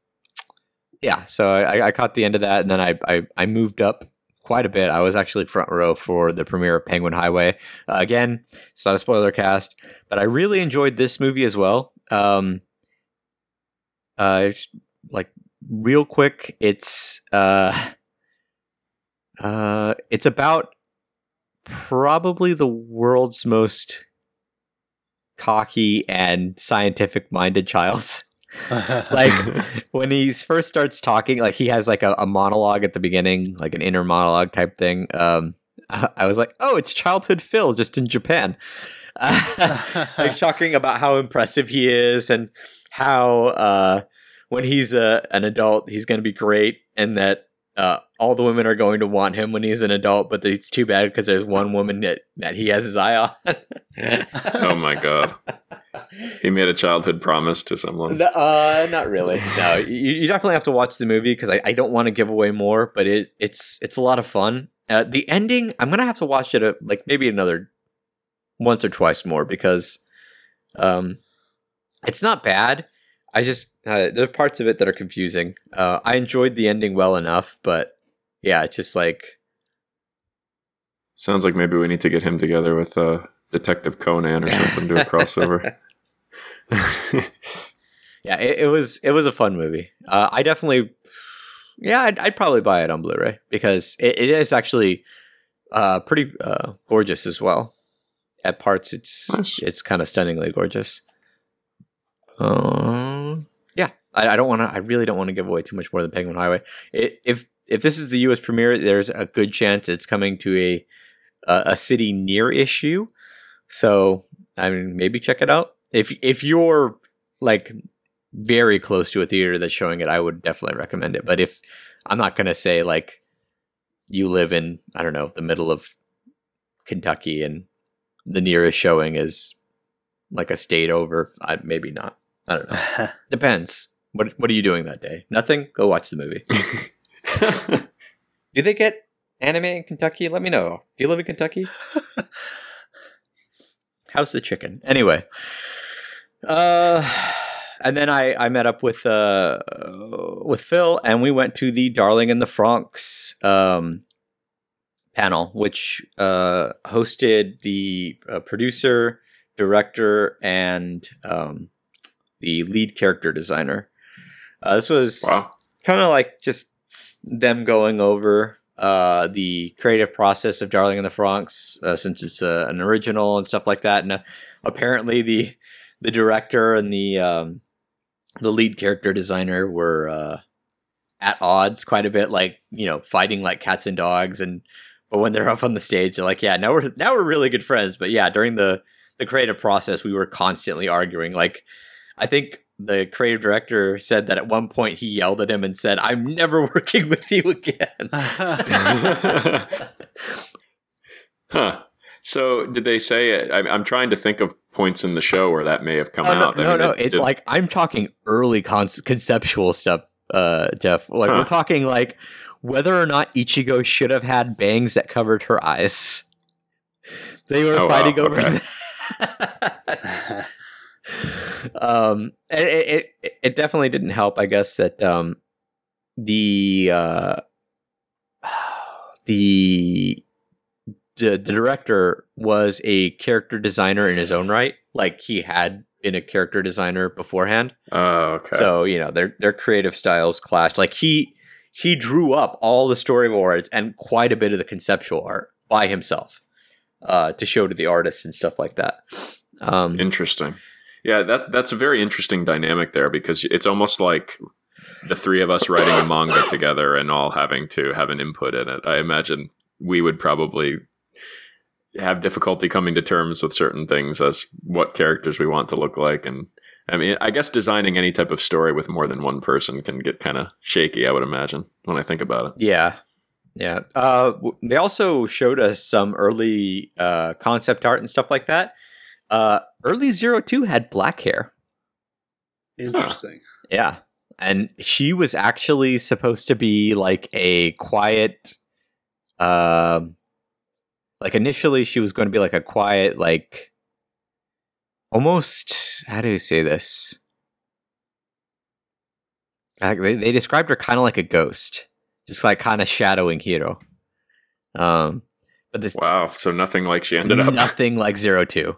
yeah, so I, I caught the end of that, and then I, I I moved up quite a bit. I was actually front row for the premiere of Penguin Highway. Uh, again, it's not a spoiler cast, but I really enjoyed this movie as well. Um, uh, like real quick, it's uh, uh, it's about probably the world's most cocky and scientific minded [LAUGHS] child. [LAUGHS] like when he first starts talking like he has like a, a monologue at the beginning like an inner monologue type thing. Um i, [LAUGHS] I was like oh it's childhood phil just in japan. [LAUGHS] Like talking about how impressive he is and how uh when he's a, an adult he's going to be great and that uh, all the women are going to want him when he's an adult, but it's too bad because there's one woman that, that he has his eye on. [LAUGHS] oh my god, he made a childhood promise to someone. No, uh, not really. No, you, you definitely have to watch the movie because I, I don't want to give away more, but it it's it's a lot of fun, Uh, the ending, I'm gonna have to watch it uh, like maybe another once or twice more because um, it's not bad. I just uh, there are parts of it that are confusing. Uh, I enjoyed the ending well enough, but yeah, it's just like Sounds like maybe we need to get him together with uh, Detective Conan or something to a crossover. [LAUGHS] [LAUGHS] yeah, it, it was it was a fun movie. Uh, I definitely, yeah, I'd, I'd probably buy it on Blu-ray because it, it is actually uh, pretty uh, gorgeous as well. At parts, it's Nice. it's kind of stunningly gorgeous. Um, I, I don't want to. I really don't want to give away too much more than Penguin Highway. It, if if this is the U.S. premiere, there's a good chance it's coming to a a, a city near issue. So I mean, maybe check it out. If if you're like very close to a theater that's showing it, I would definitely recommend it. But if I'm not gonna say like you live in I don't know the middle of Kentucky and the nearest showing is like a state over, I, maybe not. I don't know. [LAUGHS] Depends. What What are you doing that day? Nothing. Go watch the movie. [LAUGHS] Do they get anime in Kentucky? Let me know. Do you live in Kentucky? [LAUGHS] How's the chicken? Anyway, uh, and then I I met up with uh with Phil, and we went to the Darling in the Franxx um panel, which uh hosted the uh, producer, director, and um the lead character designer. Uh, this was wow. kind of like just them going over uh, the creative process of Darling in the Franxx, uh, since it's uh, an original and stuff like that. And uh, apparently, the the director and the um, the lead character designer were uh, at odds quite a bit, like you know, fighting like cats and dogs. And but when they're up on the stage, they're like, "Yeah, now we're now we're really good friends." But yeah, during the the creative process, we were constantly arguing. Like, I think the creative director said that at one point he yelled at him and said, "I'm never [LAUGHS] working with you again." [LAUGHS] [LAUGHS] huh. So did they say? I, I'm trying to think of points in the show where that may have come Oh, no, out. I no, mean, no. did- It's did- like I'm talking early con- conceptual stuff, uh, Jeff. Like Huh. we're talking like whether or not Ichigo should have had bangs that covered her eyes. They were Oh, wow, fighting over okay. that. Um, it, it it definitely didn't help. I guess that um, the uh, [SIGHS] the the the director was a character designer in his own right. Like he had been a character designer beforehand. Oh, okay. So you know their their creative styles clashed. Like he he drew up all the storyboards and quite a bit of the conceptual art by himself uh, to show to the artists and stuff like that. Um, Interesting. Yeah, that that's a very interesting dynamic there because it's almost like the three of us writing a manga [COUGHS] together and all having to have an input in it. I imagine we would probably have difficulty coming to terms with certain things as what characters we want to look like and I mean, I guess designing any type of story with more than one person can get kind of shaky, I would imagine, when I think about it. Yeah. Yeah. Uh, they also showed us some early uh, concept art and stuff like that. Uh, early Zero Two had black hair. Interesting. Yeah. And she was actually supposed to be like a quiet um like initially she was going to be like a quiet like almost how do you say this? Like, they, they described her kind of like a ghost, just like kind of shadowing Hiro. Um, but this Wow. So nothing like she ended up. nothing like Zero Two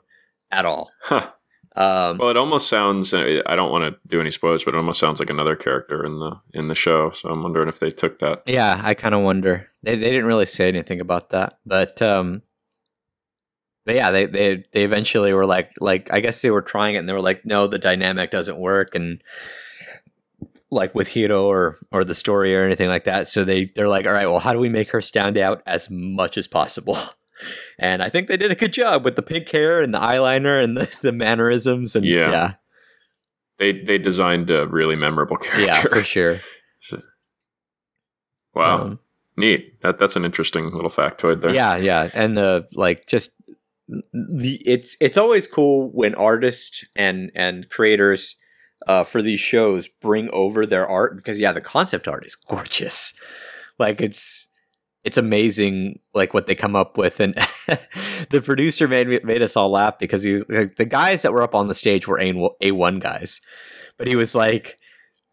at all. Huh. Um, Well, it almost sounds. uh, I don't want to do any spoilers, but it almost sounds like another character in the in the show. So I'm wondering if they took that. Yeah, I kind of wonder. They they didn't really say anything about that, but um, but yeah, they they they eventually were like like I guess they were trying it and they were like, no, the dynamic doesn't work, and like with Hiro or or the story or anything like that. So they they're like, all right, well, how do we make her stand out as much as possible? [LAUGHS] And I think they did a good job with the pink hair and the eyeliner and the, [LAUGHS] the mannerisms and Yeah. yeah, They they designed a really memorable character. yeah, for [LAUGHS] sure. So- wow, Um, neat. That that's an interesting little factoid there. Yeah, yeah, and the like just the it's it's always cool when artists and and creators uh, for these shows bring over their art because yeah, the concept art is gorgeous. Like it's it's amazing like what they come up with. And [LAUGHS] the producer made made us all laugh because he was like the guys that were up on the stage were A A1 guys. But he was like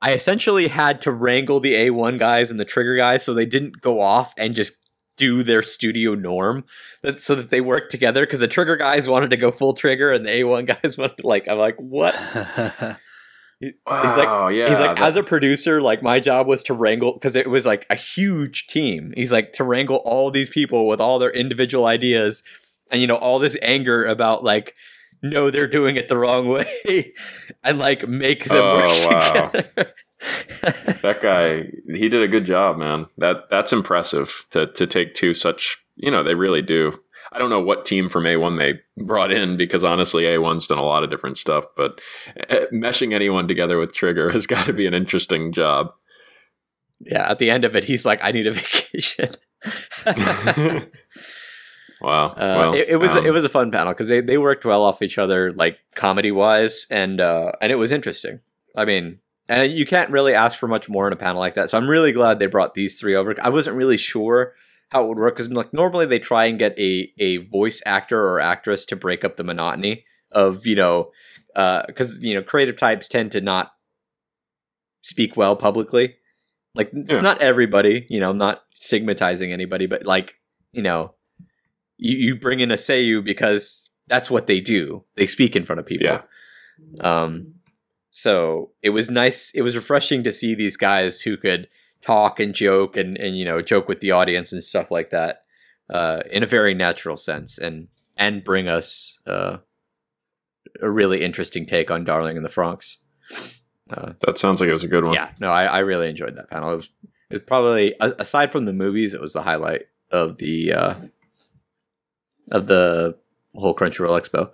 I essentially had to wrangle the A1 guys and the trigger guys so they didn't go off and just do their studio norm that, so that they worked together. Because the trigger guys wanted to go full trigger and the A1 [LAUGHS] guys wanted like I'm like what [LAUGHS] he's like yeah. he's like that- as a producer like my job was to wrangle because it was like a huge team he's like to wrangle all these people with all their individual ideas and you know all this anger about like no they're doing it the wrong way [LAUGHS] and like make them Oh, work [LAUGHS] wow. together that guy he did a good job man that that's impressive to to take two such you know they really do i don't know what team from a1 they brought in because honestly a1's done a lot of different stuff but uh, meshing anyone together with trigger [LAUGHS] has got to be an interesting job yeah at the end of it he's like i need a [LAUGHS] vacation [LAUGHS] wow Uh, well, it, it was um, it was a fun panel because they, they worked well off each other, like comedy wise, and uh, and it was interesting. I mean, and you can't really ask for much more in a panel like that. So I'm really glad they brought these three over. I wasn't really sure how it would work because like normally they try and get a a voice actor or actress to break up the monotony of you know because you know creative types tend to not speak well publicly. Like it's Yeah. not everybody, you know, I'm not stigmatizing anybody, but like you know you, you bring in a Seiyu because that's what they do. They speak in front of people. Yeah. Um, so it was nice. It was refreshing to see these guys who could talk and joke and, and you know joke with the audience and stuff like that uh, in a very natural sense and and bring us uh, a really interesting take on Darling in the Franxx. Uh, that sounds like it was a good one yeah, no, I, I really enjoyed that panel. It was, it was probably aside from the movies, it was the highlight of the uh, of the whole Crunchyroll Expo.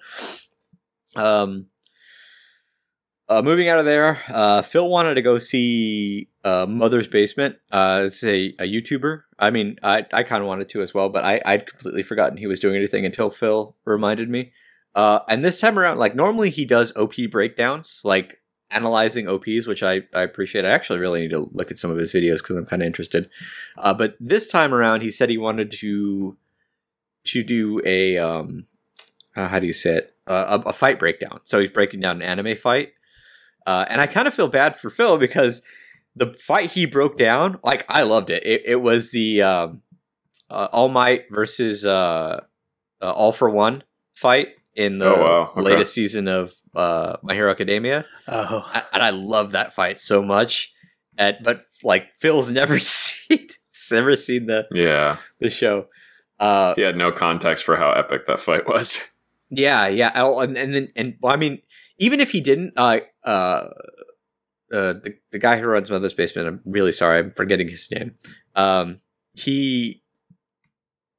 Um, uh, moving out of there, uh, Phil wanted to go see uh, Mother's Basement. Uh, a YouTuber. I mean, I, I kind of wanted to as well, but I, I'd completely forgotten he was doing anything until Phil reminded me. Uh, and this time around, like normally he does OP breakdowns, like analyzing OPs, which I, I appreciate. I actually really need to look at some of his videos because I'm kind of interested. Uh, but this time around, he said he wanted to to do a um, uh, how do you say it uh, a, a fight breakdown. So he's breaking down an anime fight, uh, and I kind of feel bad for Phil because the fight he broke down, like I loved it. It, it was the um, uh, All Might versus uh, uh, All for One fight in the Oh, wow. Okay. latest season of uh, My Hero Academia oh, I- and I love that fight so much. And but like Phil's [LAUGHS] never seen never seen the yeah the show. Uh, he had no context for how epic that fight was [LAUGHS] yeah, yeah. Oh, and and then and well, I mean, even if he didn't, uh, uh, uh, the the guy who runs Mother's Basement. I'm really sorry, I'm forgetting his name. Um, he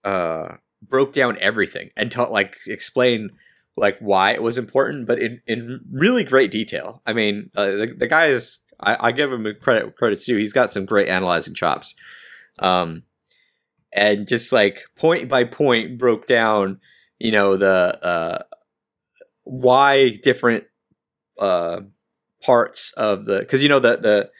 uh broke down everything and taught like explain like why it was important, but in in really great detail. I mean, uh, the the guy is. I, I give him credit credit too. He's got some great analyzing chops. Um, and just like point by point broke down you know the uh why different uh parts of the because you know the the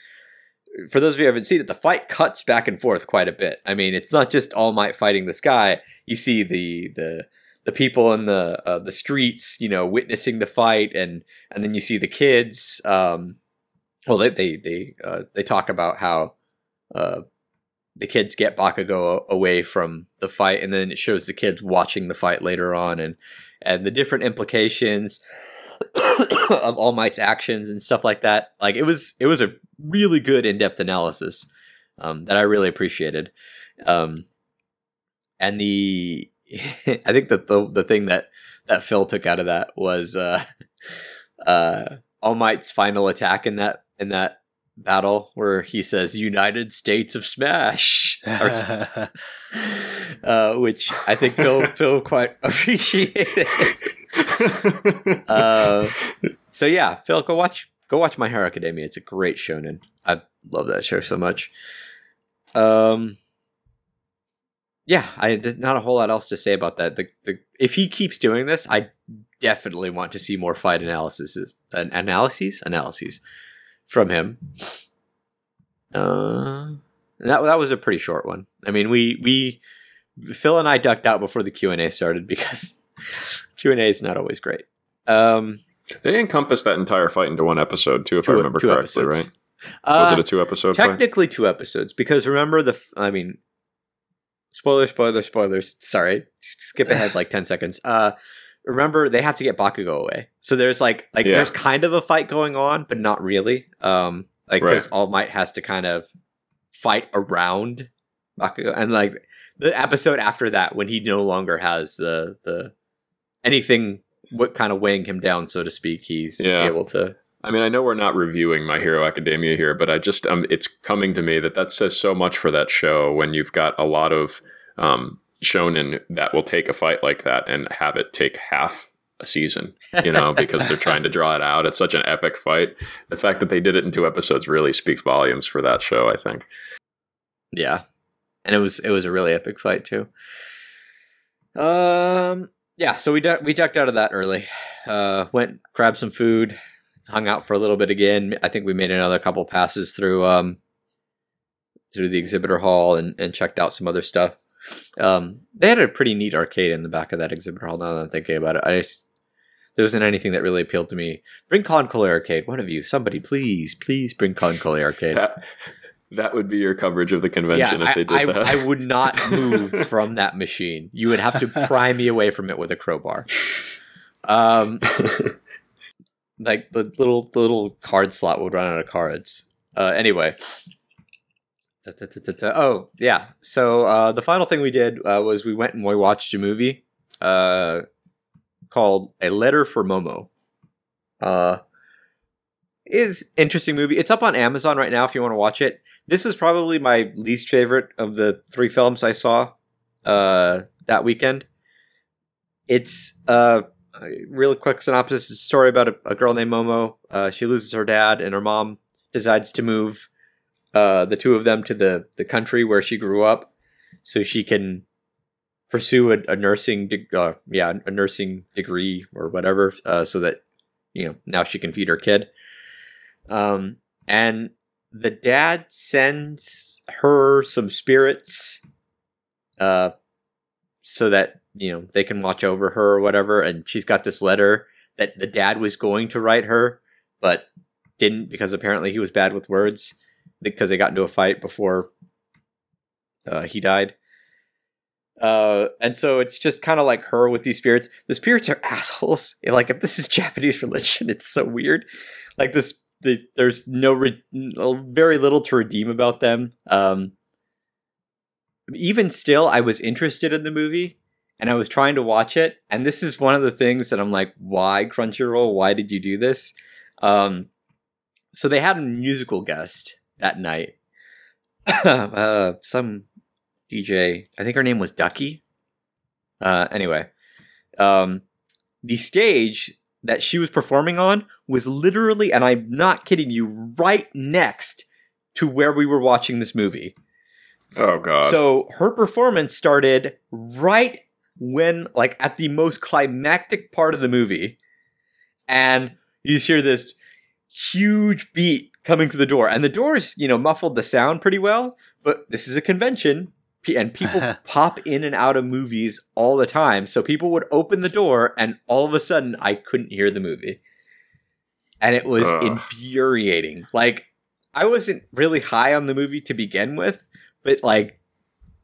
for those of you who haven't seen it the fight cuts back and forth quite a bit. I mean it's not just all might fighting this guy. You see the the the people in the uh, the streets you know witnessing the fight and and then you see the kids um well they they they uh, they talk about how uh the kids get Bakugo away from the fight, and then it shows the kids watching the fight later on, and and the different implications [COUGHS] of All Might's actions and stuff like that. Like it was, it was a really good in depth analysis um, that I really appreciated. Um, and the, [LAUGHS] I think that the the thing that that Phil took out of that was uh, [LAUGHS] uh, All Might's final attack in that in that battle where he says United States of Smash, [LAUGHS] or, uh, which I think Phil Phil quite appreciated. Uh, so yeah, Phil, go watch go watch My Hero Academia. It's a great shonen. I love that show so much. Um, yeah, I there's not a whole lot else to say about that. The the if he keeps doing this, I definitely want to see more fight analyses, an analyses, analyses from him. Uh, that that was a pretty short one. I mean, we we Phil and I ducked out before the Q and A started because Q and A is not always great. Um, They encompassed that entire fight into one episode too, if Two- I remember correctly, episodes. right? Was uh, it a two episode fight? technically two episodes because remember the f- I mean, spoiler, spoiler, spoilers. Sorry, skip ahead like ten seconds. Uh, remember they have to get Bakugo away, so there's like like Yeah. there's kind of a fight going on, but not really. Um, like because All Might has to kind of fight around Bakugo, and like the episode after that when he no longer has the the anything what kind of weighing him down, so to speak, he's Yeah. able to. I mean, I know we're not reviewing My Hero Academia here, but I just um, it's coming to me that that says so much for that show when you've got a lot of um, shonen that will take a fight like that and have it take half a season, you know, because they're trying to draw it out. It's such an epic fight. The fact that they did it in two episodes really speaks volumes for that show. I think. Yeah, and it was it was a really epic fight too. Um, yeah, so we duck we ducked out of that early. Uh, went grabbed some food, hung out for a little bit again. I think we made another couple passes through um through the exhibitor hall and and checked out some other stuff. Um, they had a pretty neat arcade in the back of that exhibitor hall. Now that I'm thinking about it, I just, there wasn't anything that really appealed to me. Bring KanColle Arcade, one of you, somebody, please, please bring KanColle Arcade. That would be your coverage of the convention if I, they did I, that. I would not [LAUGHS] move from that machine. You would have to pry me away from it with a crowbar. Um, [LAUGHS] like the little the little card slot would run out of cards. Uh, anyway. Da, da, da. Oh yeah. So uh, the final thing we did uh, was we went and we watched a movie uh, called A Letter for Momo. Uh, is interesting movie. It's up on Amazon right now if you want to watch it. This was probably my least favorite of the three films I saw uh, that weekend. It's uh, a real quick synopsis. It's a story about a, a girl named Momo. Uh, she loses her dad, and her mom decides to move uh, the two of them to the, the country where she grew up so she can pursue a, a nursing de- uh, yeah a nursing degree or whatever uh, so that you know now she can feed her kid um and the dad sends her some spirits uh so that you know they can watch over her or whatever and she's got this letter that the dad was going to write her but didn't because apparently he was bad with words because they got into a fight before uh, he died uh, and so it's just kind of like her with these spirits. The spirits are [LAUGHS] assholes. Like if this is Japanese religion, it's so weird. Like this, the, there's no re- very little to redeem about them. Um, even still, I was interested in the movie and I was trying to watch it. And this is one of the things that I'm like, why Crunchyroll? Why did you do this? Um, so they had a musical guest that night. [COUGHS] uh, some DJ. I think her name was Ducky. Uh, anyway, um, the stage that she was performing on was literally, and I'm not kidding you, right next to where we were watching this movie. oh god. So her performance started right when, like, at the most climactic part of the movie, and you just hear this huge beat coming through the door, and the doors, you know, muffled the sound pretty well. But this is a convention, and people [LAUGHS] pop in and out of movies all the time. So people would open the door, and all of a sudden, I couldn't hear the movie, and it was Ugh. infuriating. Like, I wasn't really high on the movie to begin with, but like,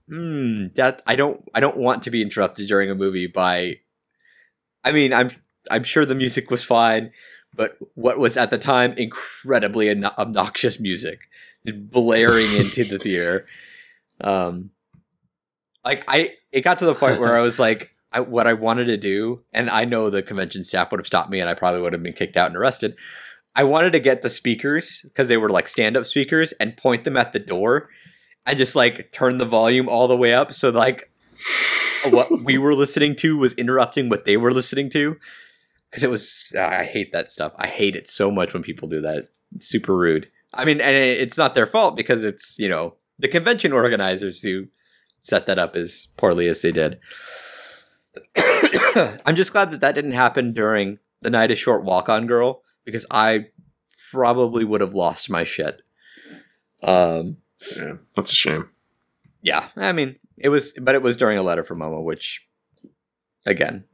hmm, that I don't, I don't want to be interrupted during a movie by. I mean, I'm, I'm sure the music was fine, but what was at the time incredibly obnoxious music blaring into the [LAUGHS] theater. Um, like I, it got to the point where I [LAUGHS] was like, I, what I wanted to do, and I know the convention staff would have stopped me, and I probably would have been kicked out and arrested. I wanted to get the speakers because they were like stand-up speakers and point them at the door, and just like turn the volume all the way up so like what we [LAUGHS] were listening to was interrupting what they were listening to because it was I hate that stuff. I hate it so much when people do that. It's super rude. I mean, and it's not their fault because it's you know the convention organizers who set that up as poorly as they did. [COUGHS] I'm just glad that that didn't happen during the night of short walk on girl because I probably would have lost my shit. Um, Yeah, that's a shame. Yeah, I mean, it was, but it was during a letter from Momo, which, again,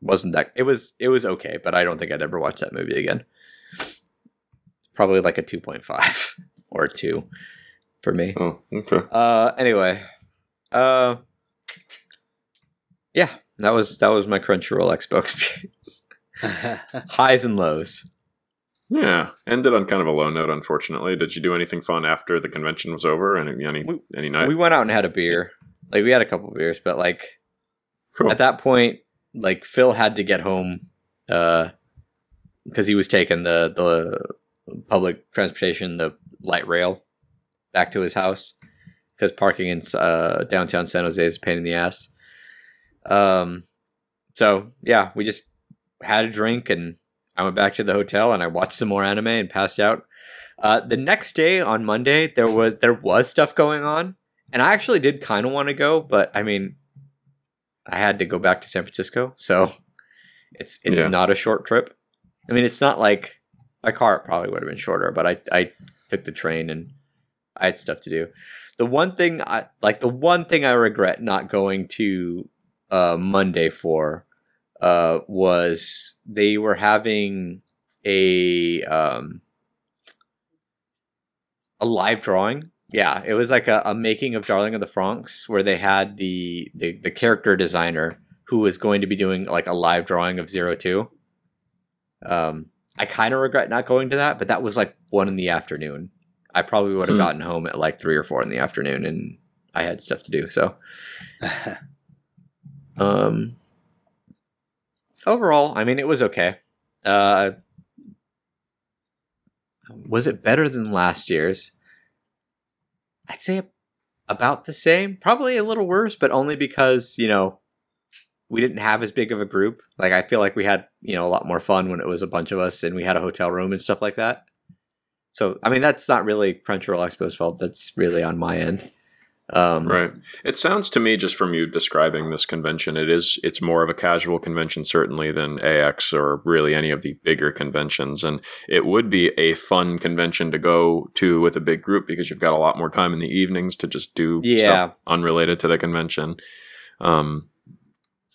wasn't that. It was, it was okay, but I don't think I'd ever watch that movie again. Probably like a two point five [LAUGHS] or two for me. Oh, okay. Uh, anyway, uh, yeah, that was that was my Crunchyroll Expo experience. [LAUGHS] Highs and lows. Yeah, ended on kind of a low note. Unfortunately, did you do anything fun after the convention was over? Any any We- any night? We went out and had a beer. Like we had a couple beers, but like cool. at that point, like Phil had to get home uh because he was taking the the public transportation, the light rail, back to his house because parking in uh, downtown San Jose is a pain in the ass. Um, so yeah, we just had a drink and I went back to the hotel and I watched some more anime and passed out. Uh, the next day on Monday, there was there was stuff going on, and I actually did kind of want to go, but I mean, I had to go back to San Francisco, so it's it's Yeah. not a short trip. I mean, it's not like my car probably would have been shorter, but I I took the train and I had stuff to do. The one thing I like, the one thing I regret not going to uh, Monday for uh, was they were having a um, a live drawing. Yeah, it was like a, a making of Darling of the Franxx where they had the, the the character designer who was going to be doing like a live drawing of Zero Two. Um, I kind of regret not going to that, but that was like one in the afternoon. I probably would have Hmm. gotten home at like three or four in the afternoon, and I had stuff to do. So, [LAUGHS] um, overall, I mean, it was okay. Uh, was it better than last year's? I'd say about the same. Probably a little worse, but only because you know we didn't have as big of a group. Like I feel like we had you know a lot more fun when it was a bunch of us and we had a hotel room and stuff like that. So I mean, that's not really Crunchyroll Expo's fault. That's really on my end. Um, Right. It sounds to me, just from you describing this convention, it is it's more of a casual convention certainly than AX or really any of the bigger conventions, and it would be a fun convention to go to with a big group because you've got a lot more time in the evenings to just do Yeah. stuff unrelated to the convention. Um,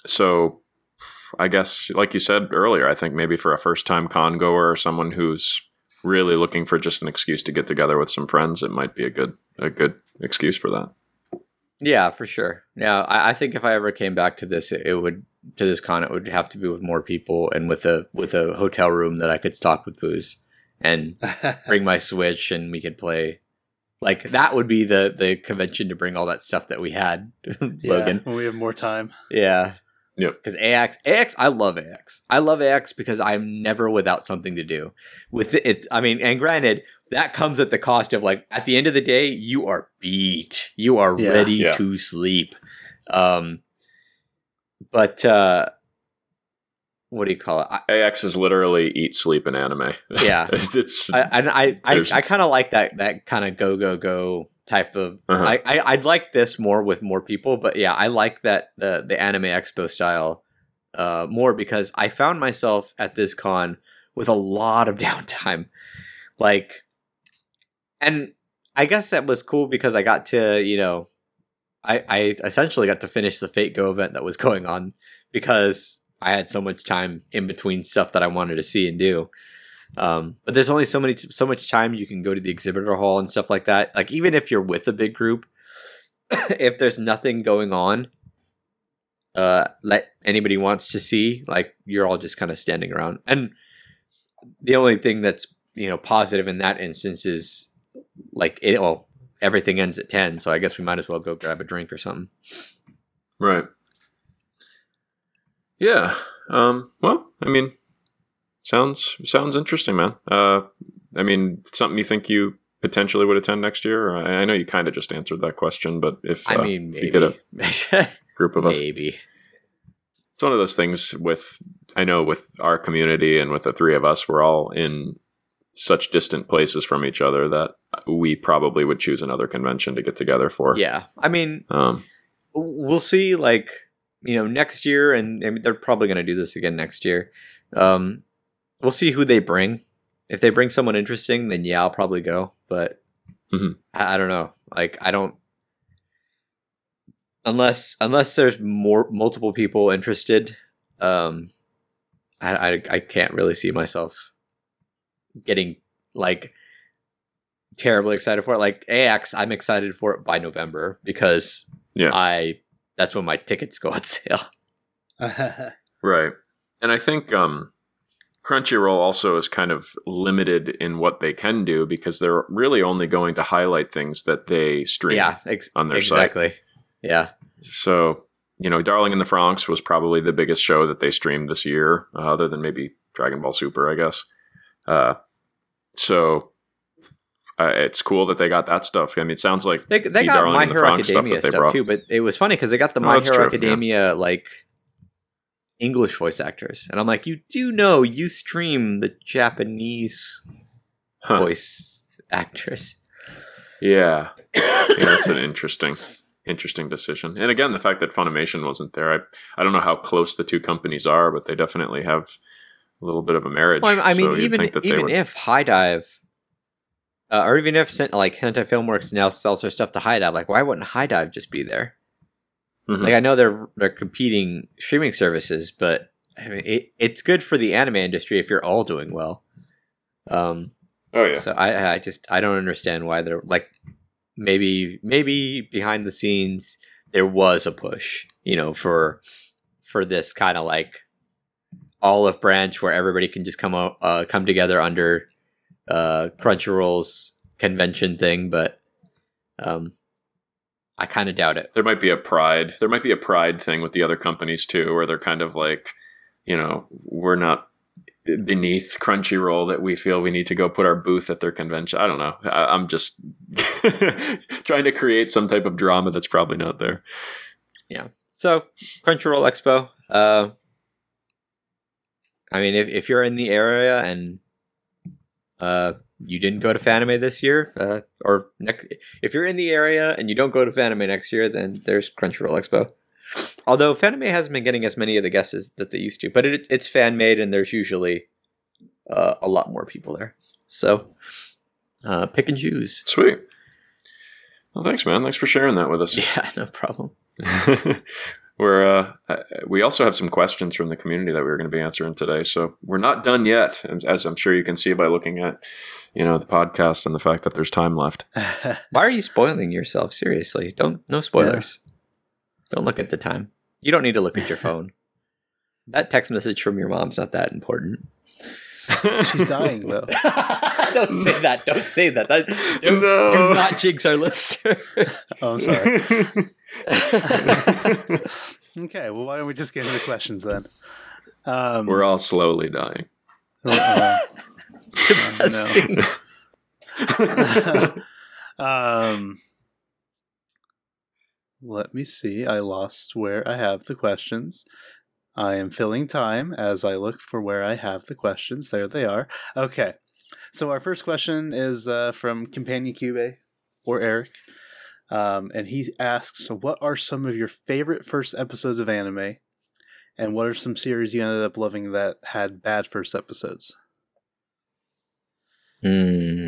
so I guess, like you said earlier, I think maybe for a first time con goer or someone who's really looking for just an excuse to get together with some friends, it might be a good a good excuse for that. Yeah, for sure. Yeah, I, I think if I ever came back to this, it, it would to this con, it would have to be with more people and with a with a hotel room that I could stock with booze and [LAUGHS] bring my Switch and we could play. Like that would be the the convention to bring all that stuff that we had, [LAUGHS] Logan. when we have more time. Yeah. Yep. Because AX, AX, I love AX. I love AX because I'm never without something to do. With it, I mean, and granted, that comes at the cost of like at the end of the day, you are beat. You are Yeah. ready Yeah. to sleep. Um, but uh, what do you call it? I, AX is literally eat, sleep, and anime. Yeah. [LAUGHS] it's I and I I, I kind of like that that kind of go go go type of. Uh-huh. I, I I'd like this more with more people, but yeah, I like that the the anime expo style uh, more because I found myself at this con with a lot of [LAUGHS] downtime, like, and I guess that was cool because I got to you know, I I essentially got to finish the Fate Go event that was going on because I had so much time in between stuff that I wanted to see and do. Um, but there's only so many so much time you can go to the exhibitor hall and stuff like that. Like even if you're with a big group, [COUGHS] if there's nothing going on, uh, let anybody wants to see, like you're all just kind of standing around. And the only thing that's you know positive in that instance is like it. Well, everything ends at ten, so I guess we might as well go grab a drink or something. right. Yeah. Um, well, I mean, sounds sounds interesting, man. Uh, I mean, something you think you potentially would attend next year? I, I know you kind of just answered that question, but if I uh, mean, if you get a maybe, group of [LAUGHS] us, maybe. it's one of those things with I know with our community and with the three of us, we're all in such distant places from each other that we probably would choose another convention to get together for. Yeah, I mean, Um, we'll see like you know next year and, and they're probably going to do this again next year um we'll see who they bring if they bring someone interesting then yeah i'll probably go but Mhm. I, I don't know. Like I don't unless unless there's more multiple people interested. Um, I I, I can't really see myself getting like terribly excited for it. Like AX, I'm excited for it by November because Yeah. I that's when my tickets go on [LAUGHS] sale. [LAUGHS] Right. And I think um, Crunchyroll also is kind of limited in what they can do because they're really only going to highlight things that they stream. Yeah, ex- on their site. exactly. Yeah, So, you know, Darling in the Franxx was probably the biggest show that they streamed this year, uh, other than maybe Dragon Ball Super, I guess. Uh, so uh, it's cool that they got that stuff. I mean, it sounds like they they The got Darling My in the Hero Franxx stuff stuff, too, but it was funny because they got the Oh, My that's Hero true, yeah. Academia like English voice actors, and I'm like, you do know you stream the Japanese huh, voice actors. yeah, [COUGHS] yeah, that's an interesting, interesting decision. And again, the fact that Funimation wasn't there, I, I don't know how close the two companies are, but they definitely have a little bit of a marriage. Well, I mean, So even think that they even would- if HIDIVE, uh, or even if like Hentai Filmworks now sells their stuff to HIDIVE, like why wouldn't HIDIVE just be there? Mhm. Like I know they're they're competing streaming services, but I mean it, it's good for the anime industry if you're all doing well. Um, oh yeah, so I I just I don't understand why they're like maybe maybe behind the scenes there was a push, you know, for for this kind of like olive branch where everybody can just come out, uh, come together under uh, Crunchyroll's convention thing, but um, I kind of doubt it. there might be a pride there might be a pride thing with the other companies too where they're kind of like you know we're not beneath crunchyroll that we feel we need to go put our booth at their convention i don't know I, i'm just [LAUGHS] trying to create some type of drama that's probably not there Yeah. So Crunchyroll Expo. Uh, I mean, if if you're in the area and uh, you didn't go to Fanime this year, uh, or if you're in the area and you don't go to Fanime next year, then there's Crunchyroll Expo. Although Fanime hasn't been getting as many of the guests as, that they used to, but it, it's fan made and there's usually uh, a lot more people there. So uh, pick and choose. sweet well thanks man thanks for sharing that with us [LAUGHS] Yeah, no problem. [LAUGHS] we're uh, uh, we also have some questions from the community that we are going to be answering today so we're not done yet as- as i'm sure you can see by looking at you know the podcast and the fact that there's time left [LAUGHS] Why are you spoiling yourself? Seriously, don't no spoilers. Don't look at the time. You don't need to look at your [LAUGHS] phone. That text message from your mom's not that important. She's dying though. [LAUGHS] don't say that. Don't say that. that don't, No. Do not jinx our listeners. [LAUGHS] Oh, I'm sorry. [LAUGHS] Okay, well, why don't we just get into the questions then? Um, we're all slowly dying uh, Depressing. um, let me see. I lost where I have the questions. I am filling time as I look for where I have the questions. There they are. Okay. So our first question is uh, from Companion Cube or Eric. Um, and he asks, What are some of your favorite first episodes of anime? And what are some series you ended up loving that had bad first episodes? Hmm.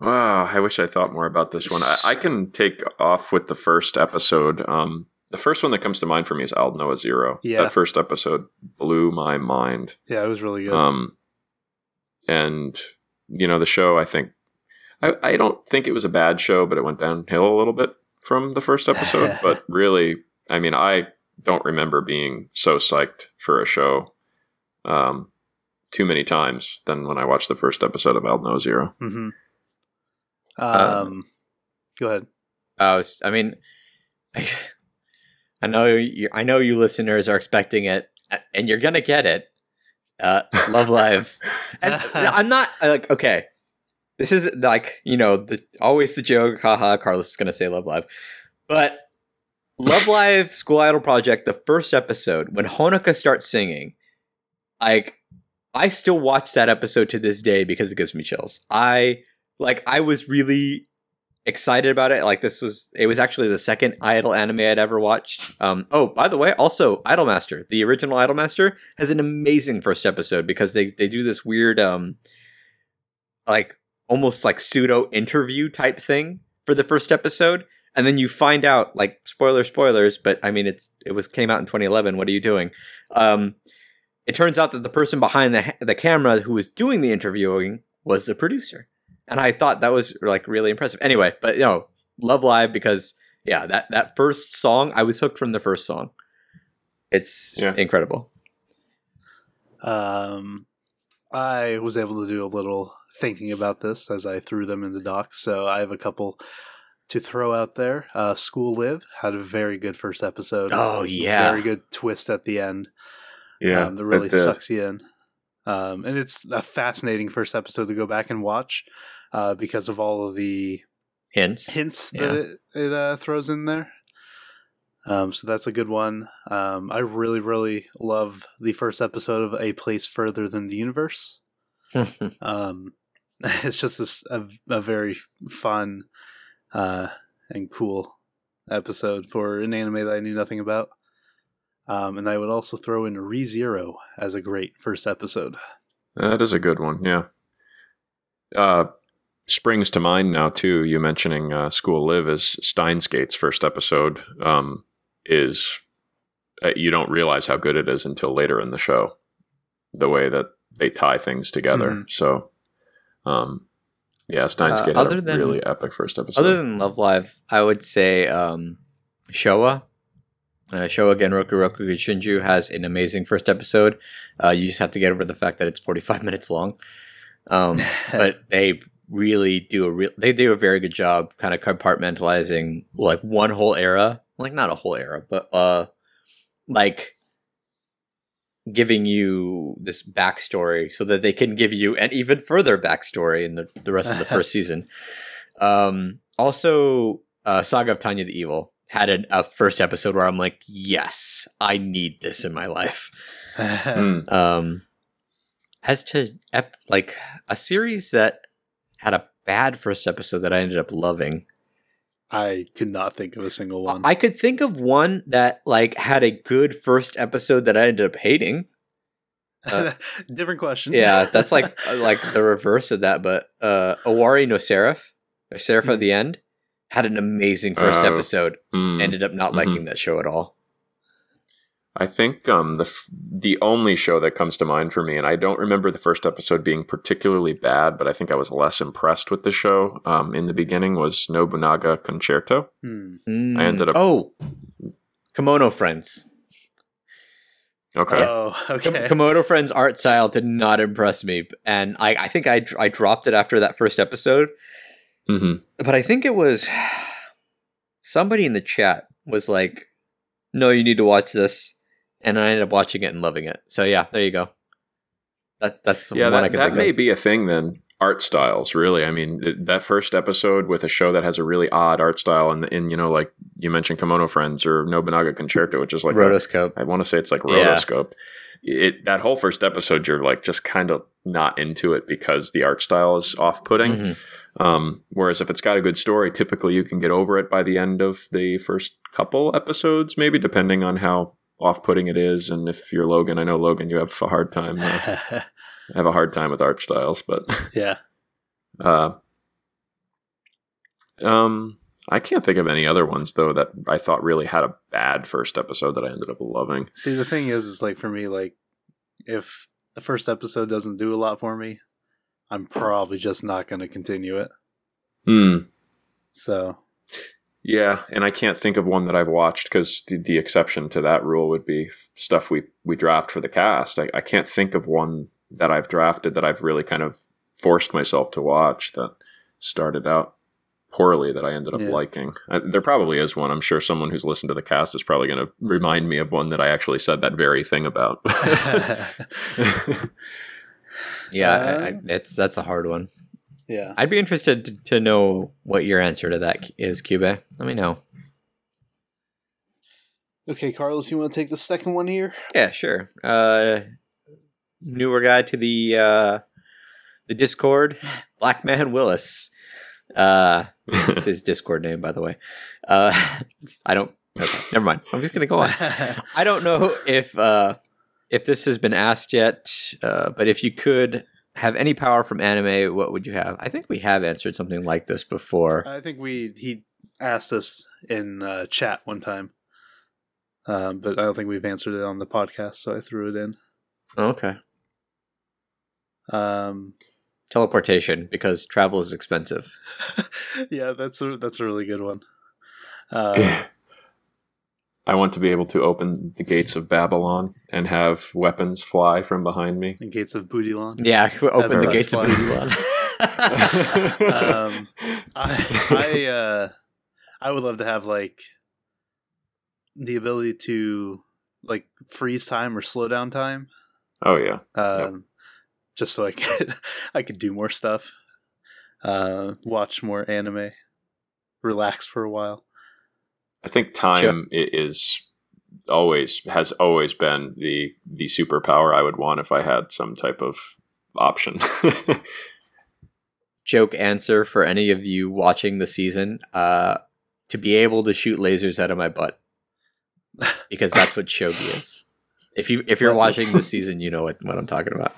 wow i wish i thought more about this one I, I can take off with the first episode um the first one that comes to mind for me is Aldnoah.Zero. Yeah. That first episode blew my mind. Yeah, it was really good. Um, and you know the show. I think I, I don't think it was a bad show, but it went downhill a little bit from the first episode. [LAUGHS] but really, I mean, I don't remember being so psyched for a show um, too many times than when I watched the first episode of Aldnoah.Zero. hmm Uh, Um, go ahead. I was. I mean, [LAUGHS] I, I know you. I know you listeners are expecting it, and you're gonna get it. Uh, Love Live, [LAUGHS] and I'm not uh, like okay. This is like you know the always the joke. Haha, Carlos is gonna say Love Live, but Love Live [LAUGHS] School Idol Project, the first episode when Honoka starts singing, like I still watch that episode to this day because it gives me chills. I like I was really excited about it. Like this was it was actually the second Idol anime I'd ever watched. Um oh, by the way, also Idolmaster, the original Idolmaster has an amazing first episode because they they do this weird um like almost like pseudo interview type thing for the first episode, and then you find out like spoiler spoilers, but I mean it's it was came out in 2011. What are you doing? Um, it turns out that the person behind the the camera who was doing the interviewing was the producer, and I thought that was like really impressive. Anyway, but you know, Love Live because yeah, that that first song I was hooked from the first song. It's Yeah. incredible. Um, I was able to do a little thinking about this as I threw them in the docs, so I have a couple to throw out there. Uh, School Live had a very good first episode. Oh yeah, very good twist at the end. Yeah, um, that really it sucks you in. Um, and it's a fascinating first episode to go back and watch uh, because of all of the hints. hints Yeah. that it, it uh, throws in there. Um, so that's a good one. Um, I really, really love the first episode of A Place Further Than the Universe. [LAUGHS] Um, [LAUGHS] it's just this, a, a very fun uh, and cool episode for an anime that I knew nothing about. Um, and I would also throw in ReZero as a great first episode. That is a good one. Yeah. Uh, springs to mind now too. You mentioning uh, School Live is Steins Gate's first episode. Um, is uh, you don't realize how good it is until later in the show. The way that they tie things together. Mhm. So, um, yeah, Steins Uh, Gate had other a than- really epic first episode. Other than Love Live, I would say um, Showa. Uh, Showa Genroku Rakugo Shinju has an amazing first episode. Uh, you just have to get over the fact that it's 45 [LAUGHS] minutes long. Um, [LAUGHS] but they really do a real they do a very good job kind of compartmentalizing like one whole era like not a whole era but uh like giving you this backstory so that they can give you an even further backstory in the, the rest of the [LAUGHS] first season um also uh saga of tanya the evil had an, a first episode where i'm like yes i need this in my life Hmm. [LAUGHS] um as to ep- like a series that had a bad first episode that I ended up loving. I could not think of a single one. I could think of one that like had a good first episode that I ended up hating. [LAUGHS] uh, Different question. Yeah, that's like [LAUGHS] uh, like the reverse of that. But uh, Owari no Seraph, or Seraph at the end, had an amazing first Oh. episode. Hmm. Ended up not Mhm. liking that show at all. I think um, the f- the only show that comes to mind for me, and I don't remember the first episode being particularly bad, but I think I was less impressed with the show um, in the beginning was Nobunaga Concerto. Mm. I ended up- Oh, Kemono Friends. Okay, Oh, Kim- okay. Kemono Friends art style did not impress me, and I, I think I, I dropped it after that first episode. Hmm But I think it was somebody in the chat was like, "No, you need to watch this," and I ended up watching it and loving it. So yeah, there you go. That that's yeah, one I that, can that think may of. be a thing then. Art styles, really. I mean, it- that first episode with a show that has a really odd art style, and in you know, like you mentioned, Kemono Friends or Nobunaga Concerto, which is like Rotoscope. I want to say it's like Yeah. rotoscope. It that whole first episode, you're like just kind of not into it because the art style is off-putting. Mhm. Um, whereas if it's got a good story, typically you can get over it by the end of the first couple episodes, maybe depending on how off-putting it is. And if you're Logan, I know Logan, you have a hard time. Uh, [LAUGHS] have a hard time with art styles, but [LAUGHS] yeah. uh, um, I can't think of any other ones though that I thought really had a bad first episode that I ended up loving. See, the thing is, is like for me, like if the first episode doesn't do a lot for me, I'm probably just not going to continue it. Hmm. So Yeah, and I can't think of one that I've watched because the, the exception to that rule would be stuff we we draft for the cast. I, I can't think of one that I've drafted that I've really kind of forced myself to watch that started out poorly that I ended up Yeah. liking. I, there probably is one. I'm sure someone who's listened to the cast is probably going to remind me of one that I actually said that very thing about. [LAUGHS] [LAUGHS] [LAUGHS] Yeah, I, Uh, I, it's that's a hard one. yeah. I'd be interested to, to know what your answer to that is, Cube. Let me know. Okay, Carlos, you want to take the second one here? Yeah, sure. Uh, newer guy to the uh, the Discord, [LAUGHS] Black Man Willis. Uh, it's his [LAUGHS] Discord name, by the way. Uh, [LAUGHS] I don't. Okay, never mind. I'm just gonna go on. I don't know if uh, if this has been asked yet, uh, but if you could have any power from anime, what would you have? I think we have answered something like this before. I think we he asked us in uh, chat one time, um, but I don't think we've answered it on the podcast, so I threw it in. Okay. Um, Teleportation because travel is expensive. [LAUGHS] yeah, that's a that's a really good one. Uh, [LAUGHS] I want to be able to open the gates of Babylon and have weapons fly from behind me. the gates of Bootylon. Yeah, open the That's gates of fun. Babylon. [LAUGHS] [LAUGHS] um, I I uh, I would love to have like the ability to like freeze time or slow down time. oh yeah, Um, just so I could [LAUGHS] I could do more stuff, uh, watch more anime, relax for a while. I think time i- is always has always been the the superpower I would want if I had some type of option. [LAUGHS] Joke answer for any of you watching the season: uh, to be able to shoot lasers out of my butt, [LAUGHS] because that's what shogi is. If you if you're watching the season, you know what, what I'm talking about.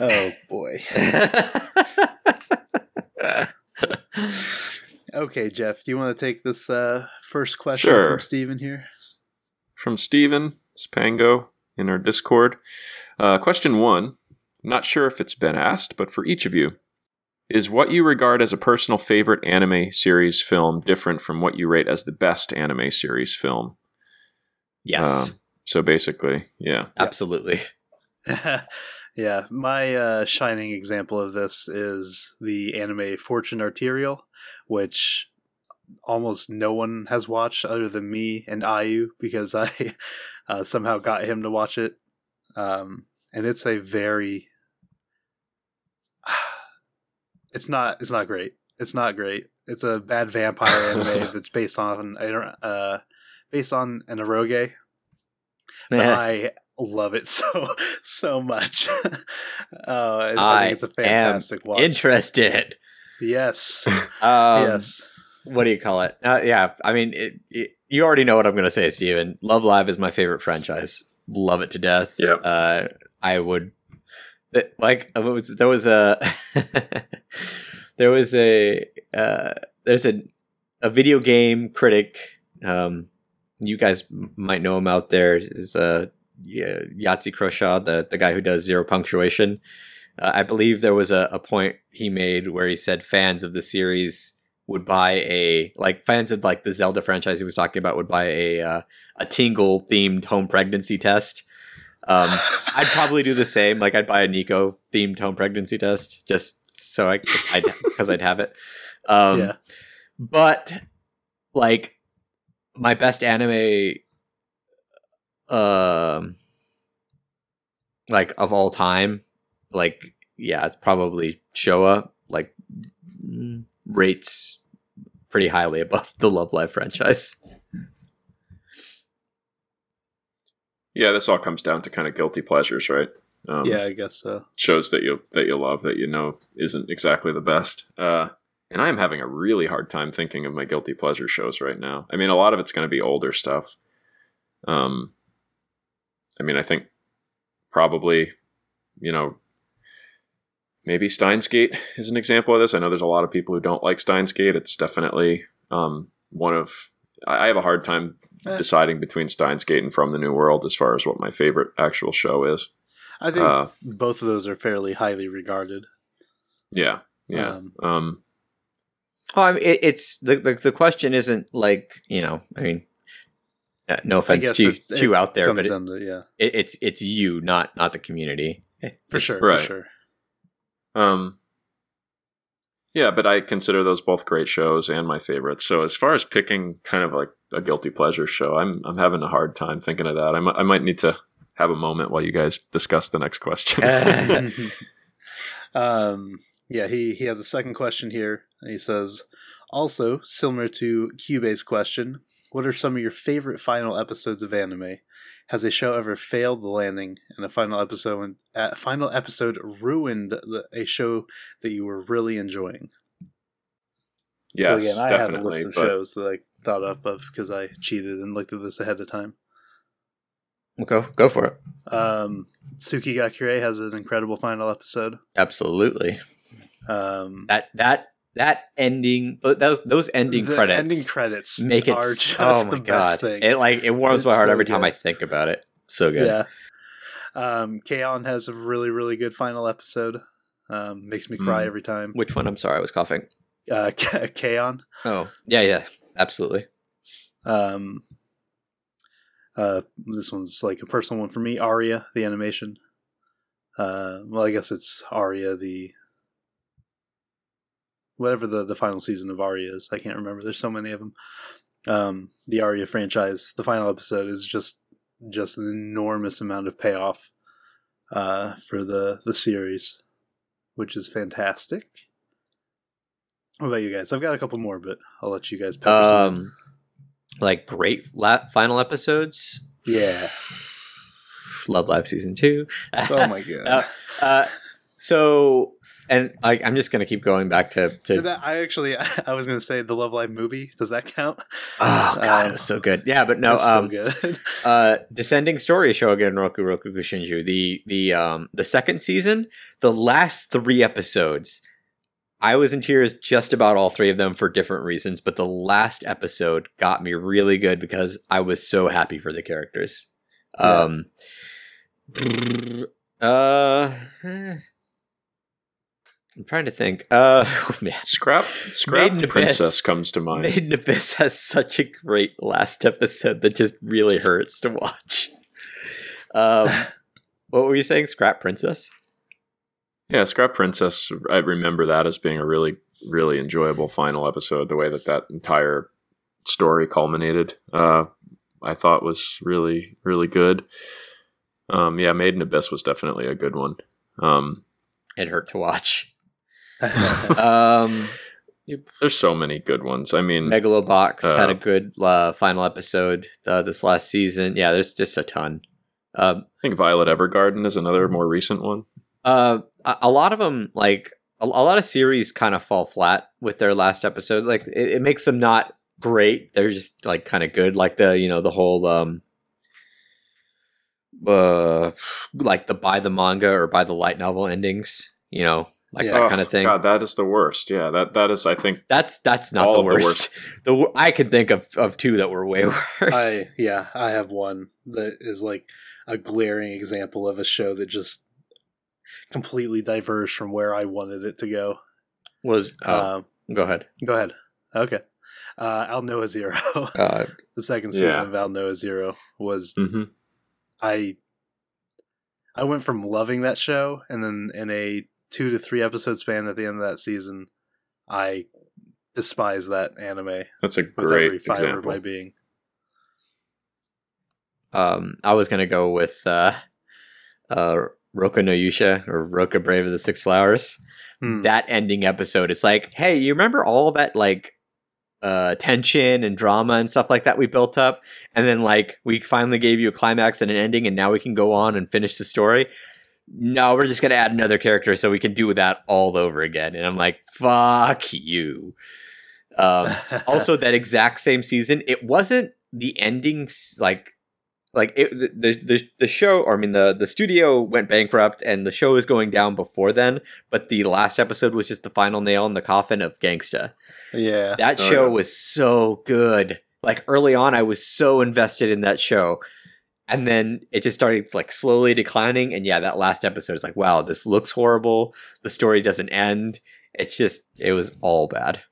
Oh boy. [LAUGHS] Okay, Jeff, do you want to take this uh, first question Sure. from Steven here? From Steven Spango in our Discord. Uh, question one. Not sure if it's been asked, but for each of you, is what you regard as a personal favorite anime series film different from what you rate as the best anime series film? yes, Uh, so basically, yeah. absolutely. [LAUGHS] yeah, my uh, shining example of this is the anime Fortune Arterial, which almost no one has watched other than me and Ayu because I [LAUGHS] uh, somehow got him to watch it. Um, and it's a very [SIGHS] it's not it's not great. It's not great. It's a bad vampire anime [LAUGHS] that's based on uh based on an eroge but I love it [LAUGHS] so so much. [LAUGHS] uh, I, I think it's a fantastic watch. Interested. yes, [LAUGHS] Um, yes. what do you call it? Uh, yeah, I mean, it, it, you already know what I'm going to say, Steven. Love Live is my favorite franchise. Love it to death. Yep. Uh, I would th- like. uh, was- There was a. there was a. Uh, there's a a video game critic. Um, you guys m- might know him out there. Is uh, yeah, Yahtzee Croshaw, the the guy who does zero punctuation. Uh, I believe there was a, a point he made where he said fans of the series would buy a like fans of like the Zelda franchise he was talking about would buy a uh, a Tingle themed home pregnancy test. Um, I'd probably do the same. Like I'd buy a Nico themed home pregnancy test just so I I'd because I'd have it. Um, yeah, but like my best anime um like of all time like yeah it's probably showa like rates pretty highly above the Love Live franchise Yeah, this all comes down to kind of guilty pleasures, right? Um, yeah. I guess so. shows that you that you love that you know isn't exactly the best. Uh, and I am having a really hard time thinking of my guilty pleasure shows right now. I mean, a lot of it's going to be older stuff. Um, I mean, I think probably, you know, maybe Steins Gate is an example of this. I know there's a lot of people who don't like Steins Gate. It's definitely um, one of. I I have a hard time Eh. deciding between Steins Gate and From the New World as far as what my favorite actual show is. I think Uh, both of those are fairly highly regarded. yeah, yeah. Um, Um, oh I mean, it, it's the, the the question isn't like you know i mean uh, no offense to it's- to it out there but it, down yeah, it, it's it's you not not the community for It's- sure, right. for sure. Um, yeah, but I consider those both great shows and my favorites. So as far as picking kind of like a guilty pleasure show, I'm I'm having a hard time thinking of that. I might I might need to have a moment while you guys discuss the next question. [LAUGHS] [LAUGHS] um, yeah, he he has a second question here. He says, also similar to Cube's question, what are some of your favorite final episodes of anime? Has a show ever failed the landing, and a final episode a final episode ruined the, a show that you were really enjoying? yes, so again, I have a definitely. list of But shows that I thought up of because I cheated and looked at this ahead of time. Go go for it. Um, Tsuki ga Kirei has an incredible final episode. Absolutely. Um, That that that ending those those ending the credits ending credits make it are s- just oh my god. It like it warms my heart so every time. I think about it. So good. Yeah. Um, Kanon has a really, really good final episode. Um, makes me cry Mm. every time. Which one? I'm sorry, I was coughing. Uh, [LAUGHS] Kanon. Oh yeah, yeah, absolutely. Um, uh, this one's like a personal one for me. Aria, the animation. Uh, well, I guess it's Aria, the whatever the the final season of Aria is. I can't remember. There's so many of them. Um, the Aria franchise. The final episode is just just an enormous amount of payoff uh, for the the series, which is fantastic. What about you guys? I've got a couple more, but I'll let you guys pepper some. Um, like great la- final episodes. Yeah. [SIGHS] Love Live season two. Oh my [LAUGHS] god. Uh, uh, so, and I, I'm just gonna keep going back to. to That- I actually, [LAUGHS] I was going to say the Love Live movie. Does that count? oh god, um, it was so good. Yeah, but no. It's so Um, good. [LAUGHS] uh, descending story Showa Genroku Rakugo Shinju. The the um the second season, the last three episodes. I was in tears just about all three of them for different reasons, but the last episode got me really good because I was so happy for the characters. Yeah. Um uh eh. I'm trying to think. Uh oh, [LAUGHS] man. Scrap Scrap Maiden Princess Abyss. comes to mind. Made in Abyss has such a great last episode that just really hurts to watch. Um, [LAUGHS] what were you saying? Scrap Princess? Yeah, Scrap Princess. I remember that as being a really, really enjoyable final episode. The way that that entire story culminated, uh, I thought was really, really good. Um, yeah, Made in Abyss was definitely a good one. Um, It hurt to watch. [LAUGHS] Um, there's so many good ones. I mean, Megalobox had Uh, a good uh, final episode uh, this last season. Yeah, there's just a ton. Um, I think Violet Evergarden is another more recent one. uh, a, a lot of them, like a, a lot of series, kind of fall flat with their last episode. Like it, it makes them not great. They're just like kind of good. Like the you know the whole um, uh, like the buy the manga or buy the light novel endings. You know, like Yeah. that Oh, kind of thing. God, that is the worst. Yeah, that that is. I think That's that's not All the of the worst. The, I can think of, of two that were way [LAUGHS] worse. I yeah, I have one that is like a glaring example of a show that just completely diverged from where I wanted it to go. was oh, Um, go ahead. go ahead. Okay. Uh, Aldnoah.Zero. [LAUGHS] Uh, the second Yeah. season of Aldnoah.Zero was mhm. I I went from loving that show and then in a two to three episode span at the end of that season, I despise that anime that's a with great every fiber of example. my being. um, I was gonna go with uh, uh, Rokka no Yuusha or Rokka Brave of the Six Flowers. Hmm. That ending episode, it's like, hey, you remember all that like uh, tension and drama and stuff like that we built up, and then like we finally gave you a climax and an ending, and now we can go on and finish the story. No, we're just gonna add another character so we can do that all over again. And I'm like, fuck you. Um, [LAUGHS] also that exact same season it wasn't the endings like like it, the, the the the show or i mean the the studio went bankrupt and the show was going down before then but the last episode was just the final nail in the coffin of gangsta yeah. that Oh, show yeah. was so good like early on i was so invested in that show and then it just started like slowly declining and yeah that last episode is like wow this looks horrible the story doesn't end it's just it was all bad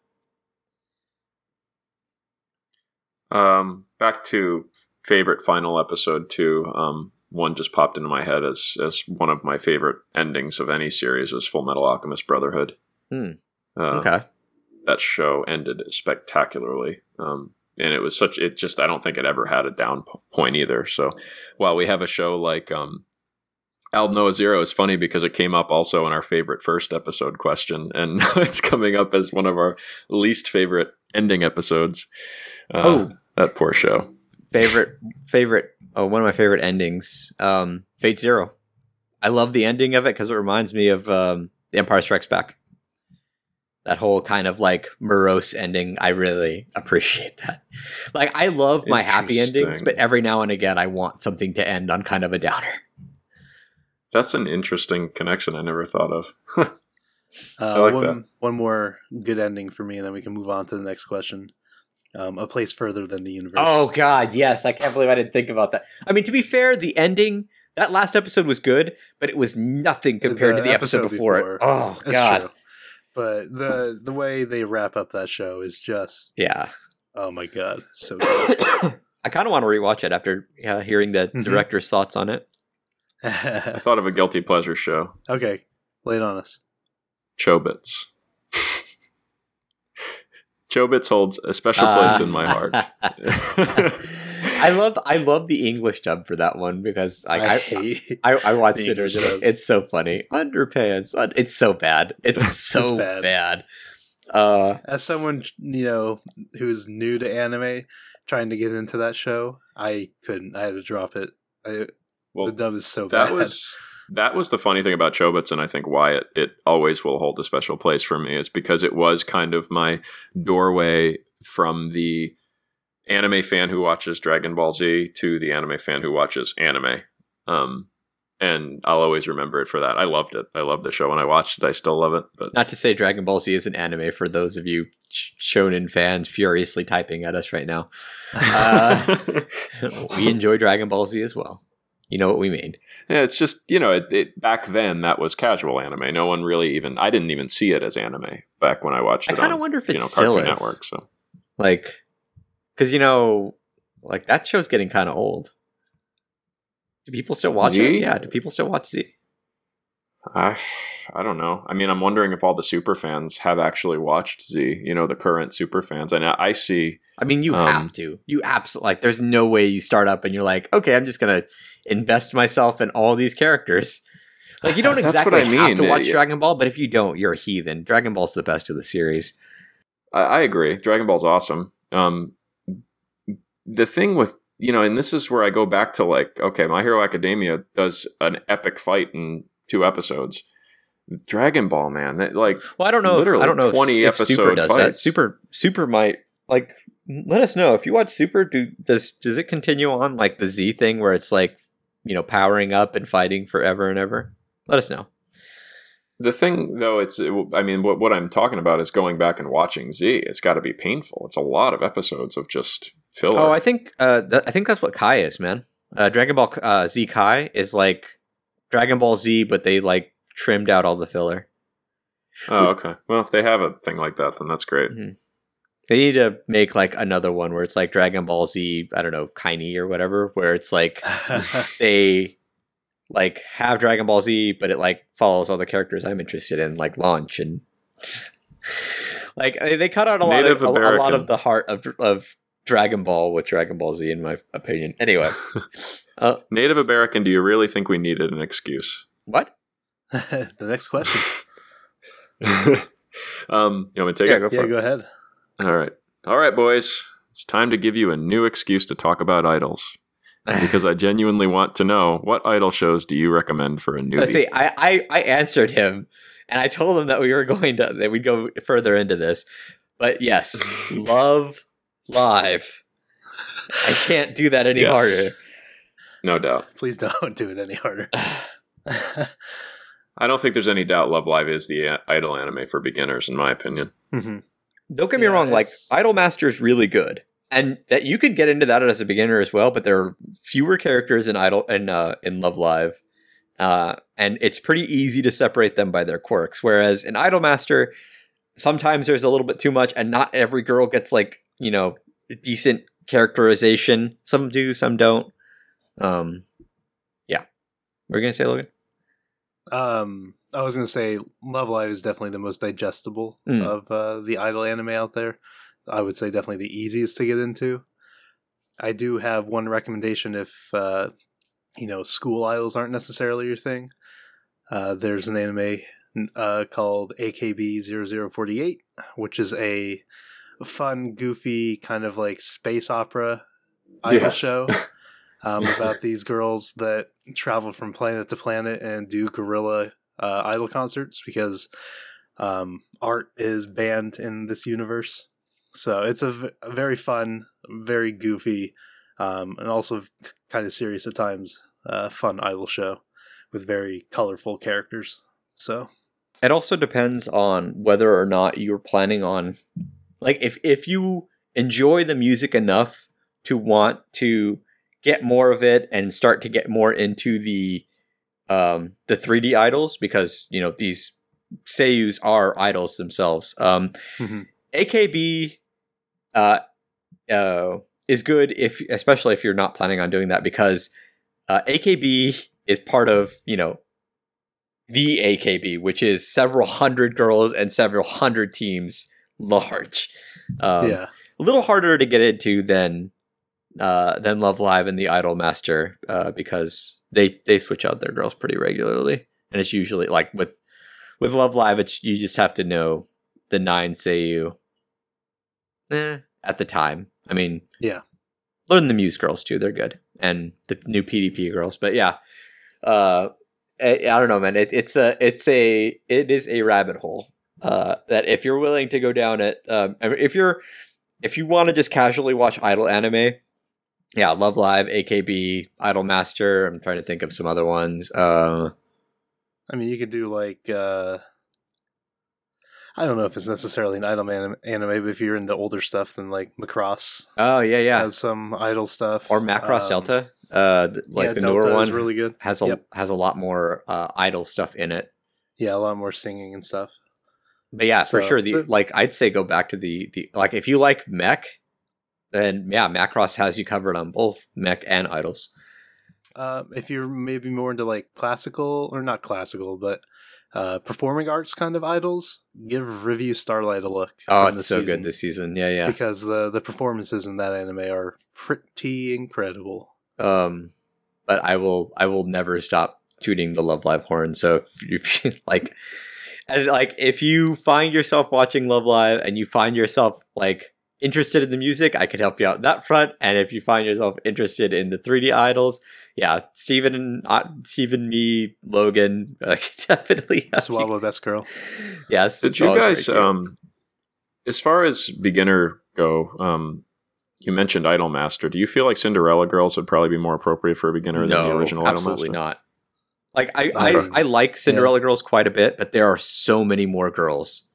Um, back to favorite final episode too. Um, one just popped into my head as as one of my favorite endings of any series was Fullmetal Alchemist Brotherhood. Hmm. Uh, okay That show ended spectacularly. Um, and it was such it just I don't think it ever had a down point either. So while we have a show like um Aldnoah.Zero, it's funny because it came up also in our favorite first episode question, and [LAUGHS] it's coming up as one of our least favorite ending episodes. Uh, Oh. that poor show. favorite favorite oh one of my favorite endings um fate zero i love the ending of it because it reminds me of um the empire strikes back That whole kind of like morose ending, I really appreciate that. Like I love my happy endings, but every now and again I want something to end on kind of a downer. That's an interesting connection I never thought of. [LAUGHS] Uh, like one, that. one more good ending for me, and then we can move on to the next question. Um, a place further than the universe. Oh god, yes, I can't believe I didn't think about that. I mean, to be fair, the ending that last episode was good, but it was nothing compared The to the episode, episode before, before. it. Oh That's god. True. But the the way they wrap up that show is just Yeah. oh my god, so [COUGHS] good. I kind of want to rewatch it after uh, hearing the Mhm. director's thoughts on it. I thought of a guilty pleasure show, [LAUGHS] okay, lay it on us. Chobits. [LAUGHS] Chobits holds a special place in my heart. [LAUGHS] I love I love the English dub for that one because I I, I, hate. I, I watched it. English originally. dub. It's so funny. Underpants. Un- It's so bad. It's [LAUGHS] so bad. bad. Uh, As someone you know who's new to anime, trying to get into that show, I couldn't. I had to drop it. I, well, the dub is so that bad. was that was the funny thing about Chobits, and I think why it, it always will hold a special place for me is because it was kind of my doorway from the anime fan who watches Dragon Ball Z to the anime fan who watches anime. Um, and I'll always remember it for that. I loved it. I loved the show when I watched it. I still love it. But not to say Dragon Ball Z is an anime for those of you shonen fans furiously typing at us right now. [LAUGHS] Uh, [LAUGHS] we enjoy Dragon Ball Z as well. You know what we mean. Yeah, it's just you know, it, it, back then that was casual anime. No one really even I didn't even see it as anime back when I watched it. I kind of wonder if it you know still Cartoon is. Network. So Like, because you know, like that show's getting kind of old. Do people still watch Z? it? Yeah. Do people still watch Z? I I don't know. I mean, I'm wondering if all the super fans have actually watched Z. You know, the current super fans, and I, I see. I mean, you Um, have to. You absolutely like. There's no way you start up and you're like, okay, I'm just gonna invest myself in all these characters. Like you don't That's exactly I have to watch Yeah. Dragon Ball, but if you don't, you're a heathen. Dragon Ball's the best of the series. I, I agree. Dragon Ball's awesome. Um, the thing with you know, and this is where I go back to like, okay, My Hero Academia does an epic fight in two episodes. Dragon Ball, man, that like Well, I don't know. If, I don't know if, 20 if Super episode does that. Super, Super might like. Let us know if you watch Super. Do does does it continue on like the Z thing where it's like you know powering up and fighting forever and ever? Let us know. The thing, though, it's I mean, what what I'm talking about is going back and watching Z. It's got to be painful. It's a lot of episodes of just filler. Oh, I think uh, th- I think that's what Kai is, man. Uh, Dragon Ball uh, Z Kai is like Dragon Ball Z, but they like trimmed out all the filler. oh, okay. Well, if they have a thing like that, then that's great. They need to make like another one where it's like Dragon Ball Z, I don't know, Kaini or whatever, where it's like [LAUGHS] they like have Dragon Ball Z, but it like follows all the characters I'm interested in, like launch and [LAUGHS] like they they cut out a lot of a, a lot of the heart of of Dragon Ball with Dragon Ball Z, in my opinion. Anyway, [LAUGHS] uh, Native American, do you really think we needed an excuse? what? [LAUGHS] the next question. [LAUGHS] um, you want me to take Yeah, it? go for yeah, it. go ahead. All right. All right, boys. It's time to give you a new excuse to talk about idols. [SIGHS] Because I genuinely want to know what idol shows do you recommend for a newbie? Let's see. I, I I answered him, and I told him that we were going to that we'd go further into this. But yes, love live. I can't do that any Yes. harder. No doubt. Please don't do it any harder. [SIGHS] I don't think there's any doubt Love Live is the uh, idol anime for beginners, in my opinion. Mhm. Don't get me Yeah, wrong. Like Idol Master is really good, and that you can get into that as a beginner as well. But there are fewer characters in Idol and uh, in Love Live, uh, and it's pretty easy to separate them by their quirks. Whereas in Idolmaster, sometimes there's a little bit too much, and not every girl gets like you know decent characterization. Some do, some don't. Um, yeah. What are you gonna say, Logan? Um, I was gonna say Love Live is definitely the most digestible Mm. of uh, the idol anime out there. I would say definitely the easiest to get into. I do have one recommendation if uh, you know school idols aren't necessarily your thing. Uh, there's an anime uh, called AKB 0048, which is a fun, goofy kind of like space opera idol Yes. show [LAUGHS] um, about these girls that travel from planet to planet and do guerrilla uh, idol concerts because um, art is banned in this universe. So it's a, v- a very fun, very goofy, um, and also kind of serious at times, uh, fun idol show with very colorful characters. So It also depends on whether or not you're planning on like if if you enjoy the music enough to want to get more of it and start to get more into the um the 3D idols because you know these seiyus are idols themselves. Um Mhm. AKB uh uh is good if especially if you're not planning on doing that because uh, AKB is part of, you know, the AKB, which is several hundred girls and several hundred teams large. Um, yeah, a little harder to get into than uh, than Love Live and the Idol Master uh, because they they switch out their girls pretty regularly, and it's usually like with with Love Live, it's you just have to know the nine Seiyu. Eh, at the time, I mean, Yeah. learn the Muse girls too; they're good, and the new PDP girls. But yeah, uh, I, don't know, man. It, it's a it's a it is a rabbit hole uh, that if you're willing to go down it, um, if you're if you want to just casually watch idol anime, yeah, Love Live, AKB, Idol Master. I'm trying to think of some other ones. Uh, I mean, you could do like uh I don't know if it's necessarily an idol man- anime, but if you're into older stuff, then like Macross oh yeah, yeah, has some idol stuff, or Macross Um, Delta, uh, like yeah, the Delta newer one really good. has a Yep. has a lot more uh, idol stuff in it. Yeah, a lot more singing and stuff. But yeah, for sure. The the- like, I'd say go back to the the like if you like mech, then yeah, Macross has you covered on both mech and idols. Uh, if you're maybe more into like classical or not classical, but uh, performing arts kind of idols, give Revue Starlight a look. Oh, it's so season, good this season. Yeah, yeah. because the the performances in that anime are pretty incredible. Um, but I will I will never stop tooting the Love Live horn. So if you [LAUGHS] if like, and like if you find yourself watching Love Live and you find yourself like interested in the music, I could help you out that front. And if you find yourself interested in the 3D idols, yeah, Steven and uh, Steven, me, Logan, [LAUGHS] I could definitely help you. Swallow best girl. Yes. Did it's you always guys, very um, as far as beginner go, um, you mentioned Idolmaster. Do you feel like Cinderella Girls would probably be more appropriate for a beginner than the original absolutely Idol Master? not. Like I, Okay. I, I like Cinderella Girls quite a bit, but there are so many more girls,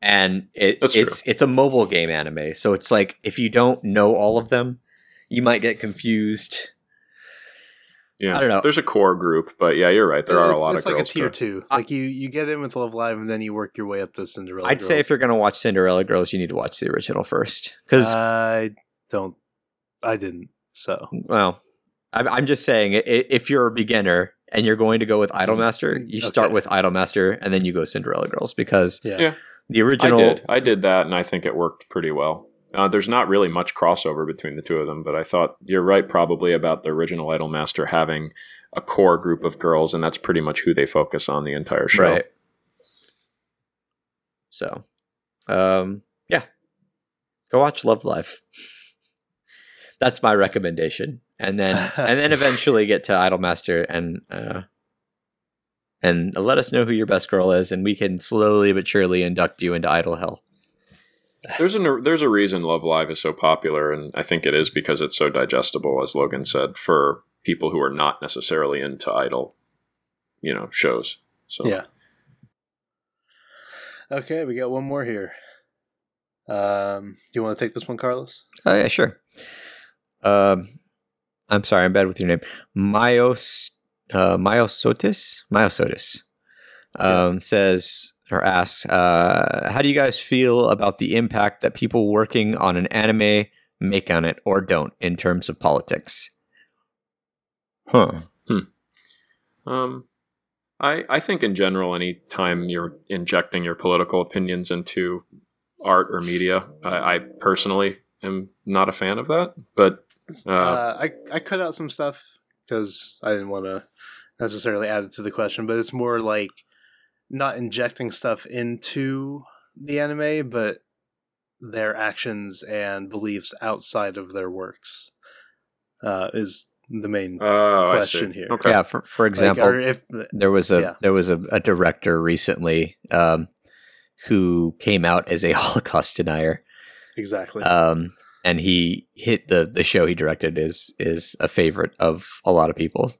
and it, That's it's it's a mobile game anime, so it's like if you don't know all of them, you might get confused. Yeah, I don't know. There's a core group, but yeah, you're right. There are a lot it's of like girls. a tier to- two. Like you, you get in with Love Live, and then you work your way up to Cinderella. I'd say if you're gonna watch Cinderella Girls, you need to watch the original first, because I don't, I didn't. So well, I'm, I'm just saying i- i- if you're a beginner and you're going to go with Idolmaster, mm, you start Okay. with Idolmaster and then you go Cinderella Girls because yeah, Yeah. the I original did. I did that, and I think it worked pretty well. Uh, there's not really much crossover between the two of them, but I thought you're right probably about the original Idol Master having a core group of girls, and that's pretty much who they focus on the entire show. Right. So, um, yeah, go watch Love Live. [LAUGHS] That's my recommendation, and then [LAUGHS] and then eventually get to Idolmaster and uh, and let us know who your best girl is, and we can slowly but surely induct you into Idol Hell. There's a there's a reason Love Live is so popular, and I think it is because it's so digestible, as Logan said, for people who are not necessarily into idol, you know, shows. So yeah. Okay, we got one more here. Um, do you want to take this one, Carlos? Oh yeah, sure. Um, I'm sorry, I'm bad with your name. Myos, uh, Myosotis, Myosotis, um, says or asks, uh, how do you guys feel about the impact that people working on an anime make on it or don't in terms of politics? Huh. Um, I I think in general, any time you're injecting your political opinions into art or media, I, I personally am not a fan of that. But Uh, uh, I I cut out some stuff because I didn't want to necessarily add it to the question, but it's more like not injecting stuff into the anime, but their actions and beliefs outside of their works uh, is the main. oh, question here. Okay. Yeah. For for example, or if there was a Yeah. there was a, a director recently um, who came out as a [LAUGHS] Holocaust denier. Exactly. Um, and he hit the the show he directed is is a favorite of a lot of people.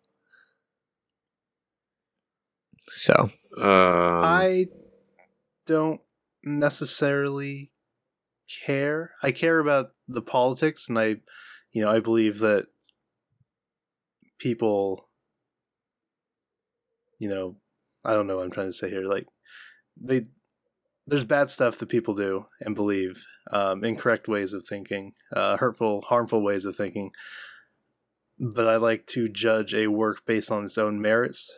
So Um, I don't necessarily care. I care about the politics, and I, you know, I believe that people, you know, I don't know what I'm trying to say here. Like, they, there's bad stuff that people do and believe, um, incorrect ways of thinking, uh, hurtful, harmful ways of thinking. But I like to judge a work based on its own merits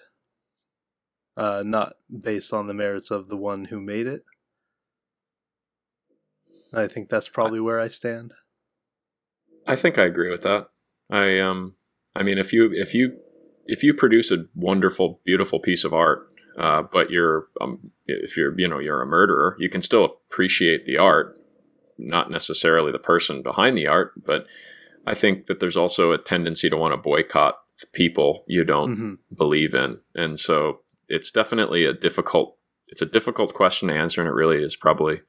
uh, not based on the merits of the one who made it. I think that's probably where I stand. I think I agree with that. I um I mean if you if you if you produce a wonderful beautiful piece of art uh, but you're um, if you're you know you're a murderer you can still appreciate the art not necessarily the person behind the art but I think that there's also a tendency to want to boycott people you don't hmm believe in and so it's definitely a difficult it's a difficult question to answer and it really is probably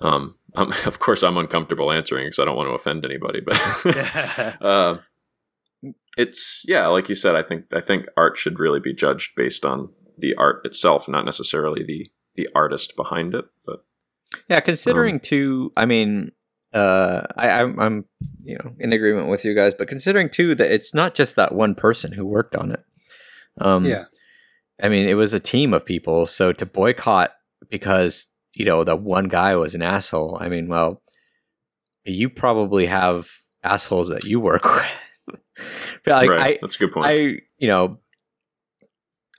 um, [LAUGHS] um of course i'm uncomfortable answering because i don't want to offend anybody but [LAUGHS] [LAUGHS] uh, it's yeah like you said i think i think art should really be judged based on the art itself not necessarily the the artist behind it but yeah, considering too, I mean, uh, I, I'm, I'm you know in agreement with you guys, but considering too that it's not just that one person who worked on it. Um, yeah. I mean, it was a team of people. So to boycott because you know that one guy was an asshole. I mean, well, you probably have assholes that you work [LAUGHS] with. but like, right I, that's a good point I, you know,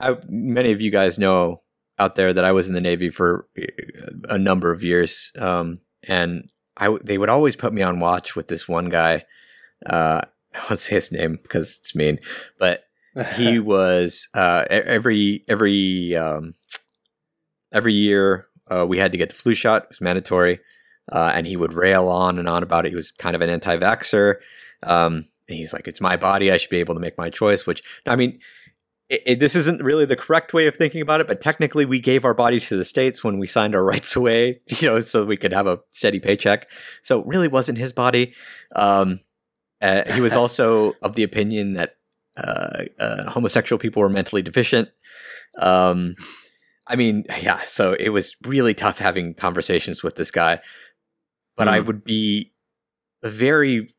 I many of you guys know out there that I was in the Navy for uh, a number of years, um, and I, they would always put me on watch with this one guy. Uh, [LAUGHS] I won't say his name because it's mean, but he [LAUGHS] was uh, every every um, every year uh, we had to get the flu shot. It was mandatory, uh, and he would rail on and on about it. He was kind of an anti-vaxer. Um, and he's like, "It's my body. I should be able to make my choice." Which I mean, it, it, this isn't really the correct way of thinking about it, but technically, we gave our bodies to the states when we signed our [LAUGHS] rights away, [LAUGHS] you know, so we could have a steady paycheck. So it really wasn't his body. Um, uh, he was also of the opinion that uh, uh, homosexual people were mentally deficient. Um, I mean, yeah, so it was really tough having conversations with this guy. But I Mhm. would be very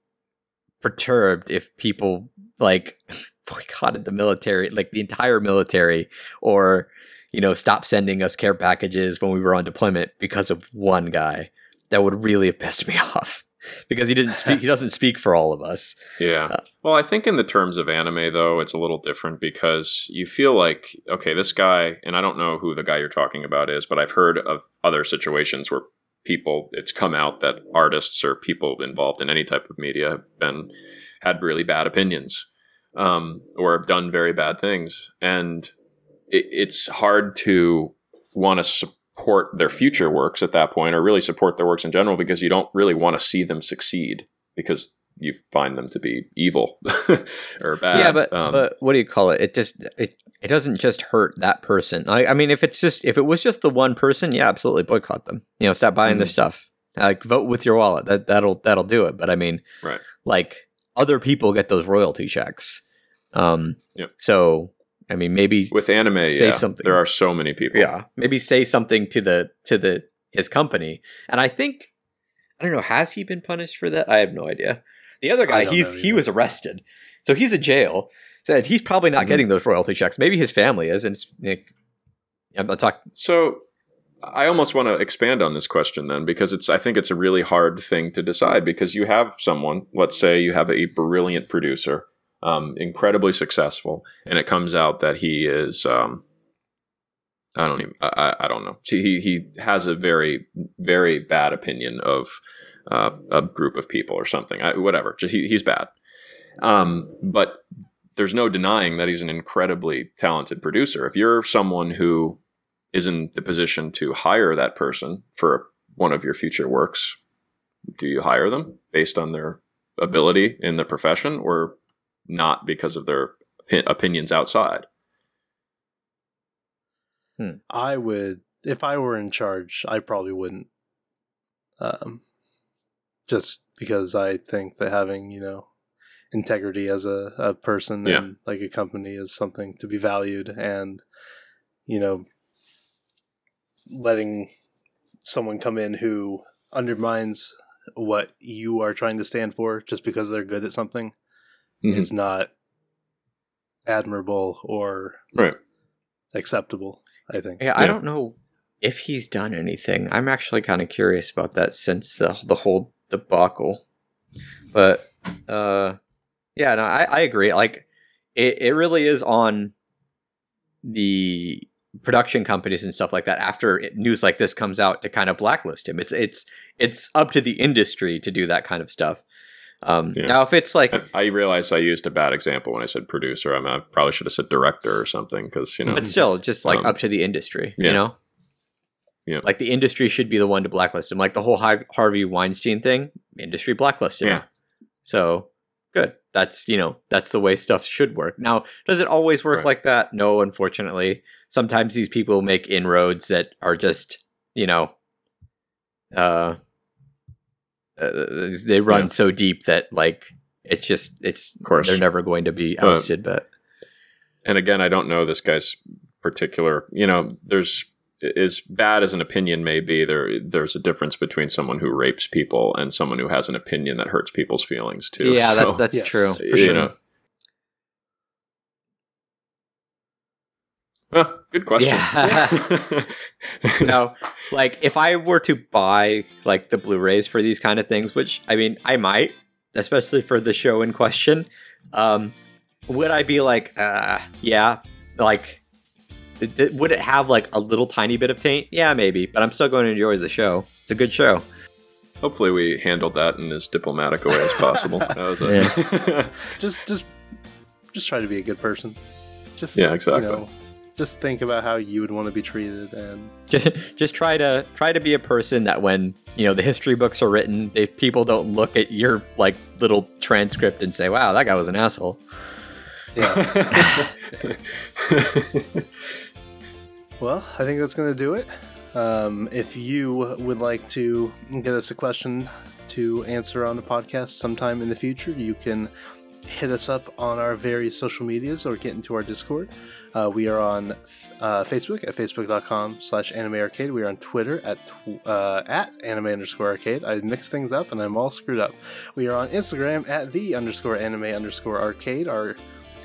perturbed if people like [LAUGHS] boycotted the military, like the entire military, or you know, stopped sending us care packages when we were on deployment because of one guy. That would really have pissed me [LAUGHS] off because he didn't speak. he [LAUGHS] doesn't speak for all of us. Yeah. Uh, Well, I think in the terms of anime, though, it's a little different because you feel like, okay, this guy, and I don't know who the guy you're talking about is, but I've heard of other situations where people, it's come out that artists or people involved in any type of media have been, had really bad opinions um, or have done very bad things. And it, it's hard to want to support their future works at that point or really support their works in general because you don't really want to see them succeed because you find them to be evil [LAUGHS] or bad. yeah, but Um, but what do you call it? It just it it doesn't just hurt that person. I, I mean, if it's just if it was just the one person, yeah, absolutely boycott them. You know, stop buying their Mhm. stuff. Like vote with your wallet. That that'll that'll do it. But I mean, Right. Like other people get those royalty checks. Um. Yep. So I mean, maybe with anime, say yeah, something. there are so many people. yeah, maybe say something to the to the his company. And I think I don't know. Has he been punished for that? I have no idea. The other guy, he's he was arrested, so he's in jail. So he's probably not Mhm. getting those royalty checks. Maybe his family is, and it's, like, I'm not talking. So I almost want to expand on this question then because it's I think it's a really hard thing to decide because you have someone, let's say you have a brilliant producer, um, incredibly successful, and it comes out that he is um, I don't even I, I- don't know. He he has a very very bad opinion of uh, a group of people or something. I, whatever. He, he's bad. Um, but there's no denying that he's an incredibly talented producer. If you're someone who is in the position to hire that person for one of your future works, do you hire them based on their ability in the profession or not because of their opi- opinions outside? I would if I were in charge, I probably wouldn't. Um, just because I think that having you know integrity as a, a person Yeah. and like a company is something to be valued, and you know, letting someone come in who undermines what you are trying to stand for just because they're good at something Mhm. is not admirable or Right. acceptable. I think. Yeah, I Yeah. don't know if he's done anything. I'm actually kind of curious about that since the the whole debacle. But uh yeah, no, I, I agree. Like it, it really is on the production companies and stuff like that after it, news like this comes out to kind of blacklist him. It's it's it's up to the industry to do that kind of stuff. Um, Yeah. Now, if it's like I- realized I used a bad example when I said producer. I, mean, I probably should have said director or something because you know. but still just like Um, up to the industry you know Yeah. like the industry should be the one to blacklist him like the whole harvey weinstein thing industry blacklisted him Yeah. so good that's you know that's the way stuff should work now does it always work Right. like that no unfortunately sometimes these people make inroads that are just you know uh, uh they run Yeah. so deep that like it's just it's Of course. they're never going to be But- ousted but and again, I don't know this guy's particular. You know, there's as bad as an opinion may be. There, there's a difference between someone who rapes people and someone who has an opinion that hurts people's feelings too. yeah So, that, that's yes, true for for you sure know. Well, good question. Yeah. [LAUGHS] no, like if I were to buy like the Blu-rays for these kind of things, which I mean I might, especially for the show in question, um, would I be like, uh, yeah, like, th- th- would it have like a little tiny bit of taint? Yeah, maybe, but I'm still going to enjoy the show. It's a good show. Hopefully, we handled that in as diplomatic a way as possible. [LAUGHS] That was a [LAUGHS] just just just try to be a good person just Yeah, exactly. you know, just think about how you would want to be treated and Just, just try to try to be a person that when you know the history books are written, if people don't look at your like little transcript and say, "Wow, that guy was an asshole." yeah [LAUGHS] well i think that's going to do it um, if you would like to get us a question to answer on the podcast sometime in the future you can hit us up on our various social medias or get into our discord. Uh, we are on uh, facebook at facebook.com slash anime arcade we are on twitter at tw- uh, at anime underscore arcade. I mix things up and i'm all screwed up. We are on instagram at the underscore anime underscore arcade. Our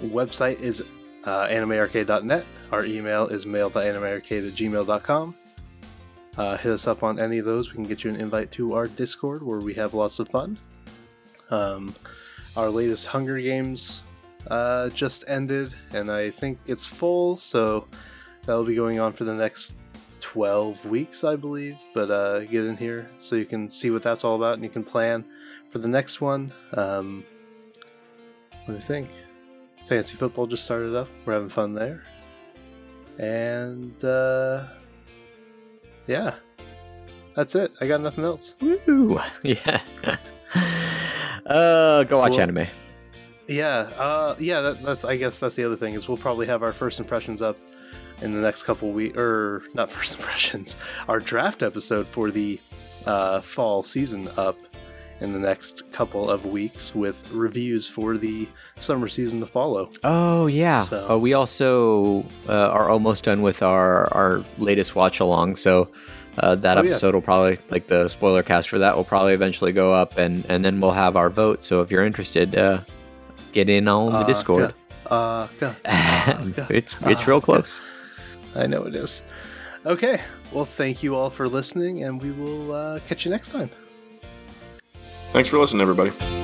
website is uh, animearcade.net our email is mail.animearcade at gmail.com uh, hit us up on any of those. We can get you an invite to our discord where we have lots of fun. Um, our latest hunger games uh, just ended and i think it's full so that'll be going on for the next 12 weeks i believe. But uh, get in here so you can see what that's all about and you can plan for the next one. Um, what do you think. Fancy football just started up. We're having fun there. And uh, yeah. That's it. I got nothing else. Woo! [LAUGHS] Yeah. Uh, go watch Well- anime. Yeah, uh, yeah. That, that's. I guess that's the other thing is we'll probably have our first impressions up in the next couple weeks, or not [LAUGHS] first impressions. Our draft episode for the uh, fall season up in the next couple of weeks with reviews for the summer season to follow. Oh yeah. So- Oh, we also uh, are almost done with our our latest watch along. So uh, that Oh, yeah. episode will probably like the spoiler cast for that will probably eventually go up, and and then we'll have our vote. So if you're interested, uh, get in on the Uh, Discord. Uh, go. [LAUGHS] Uh, go. it's it's Uh, real close. [LAUGHS] I know it is. Okay. Well, thank you all for listening, and we will uh, catch you next time. Thanks for listening, everybody.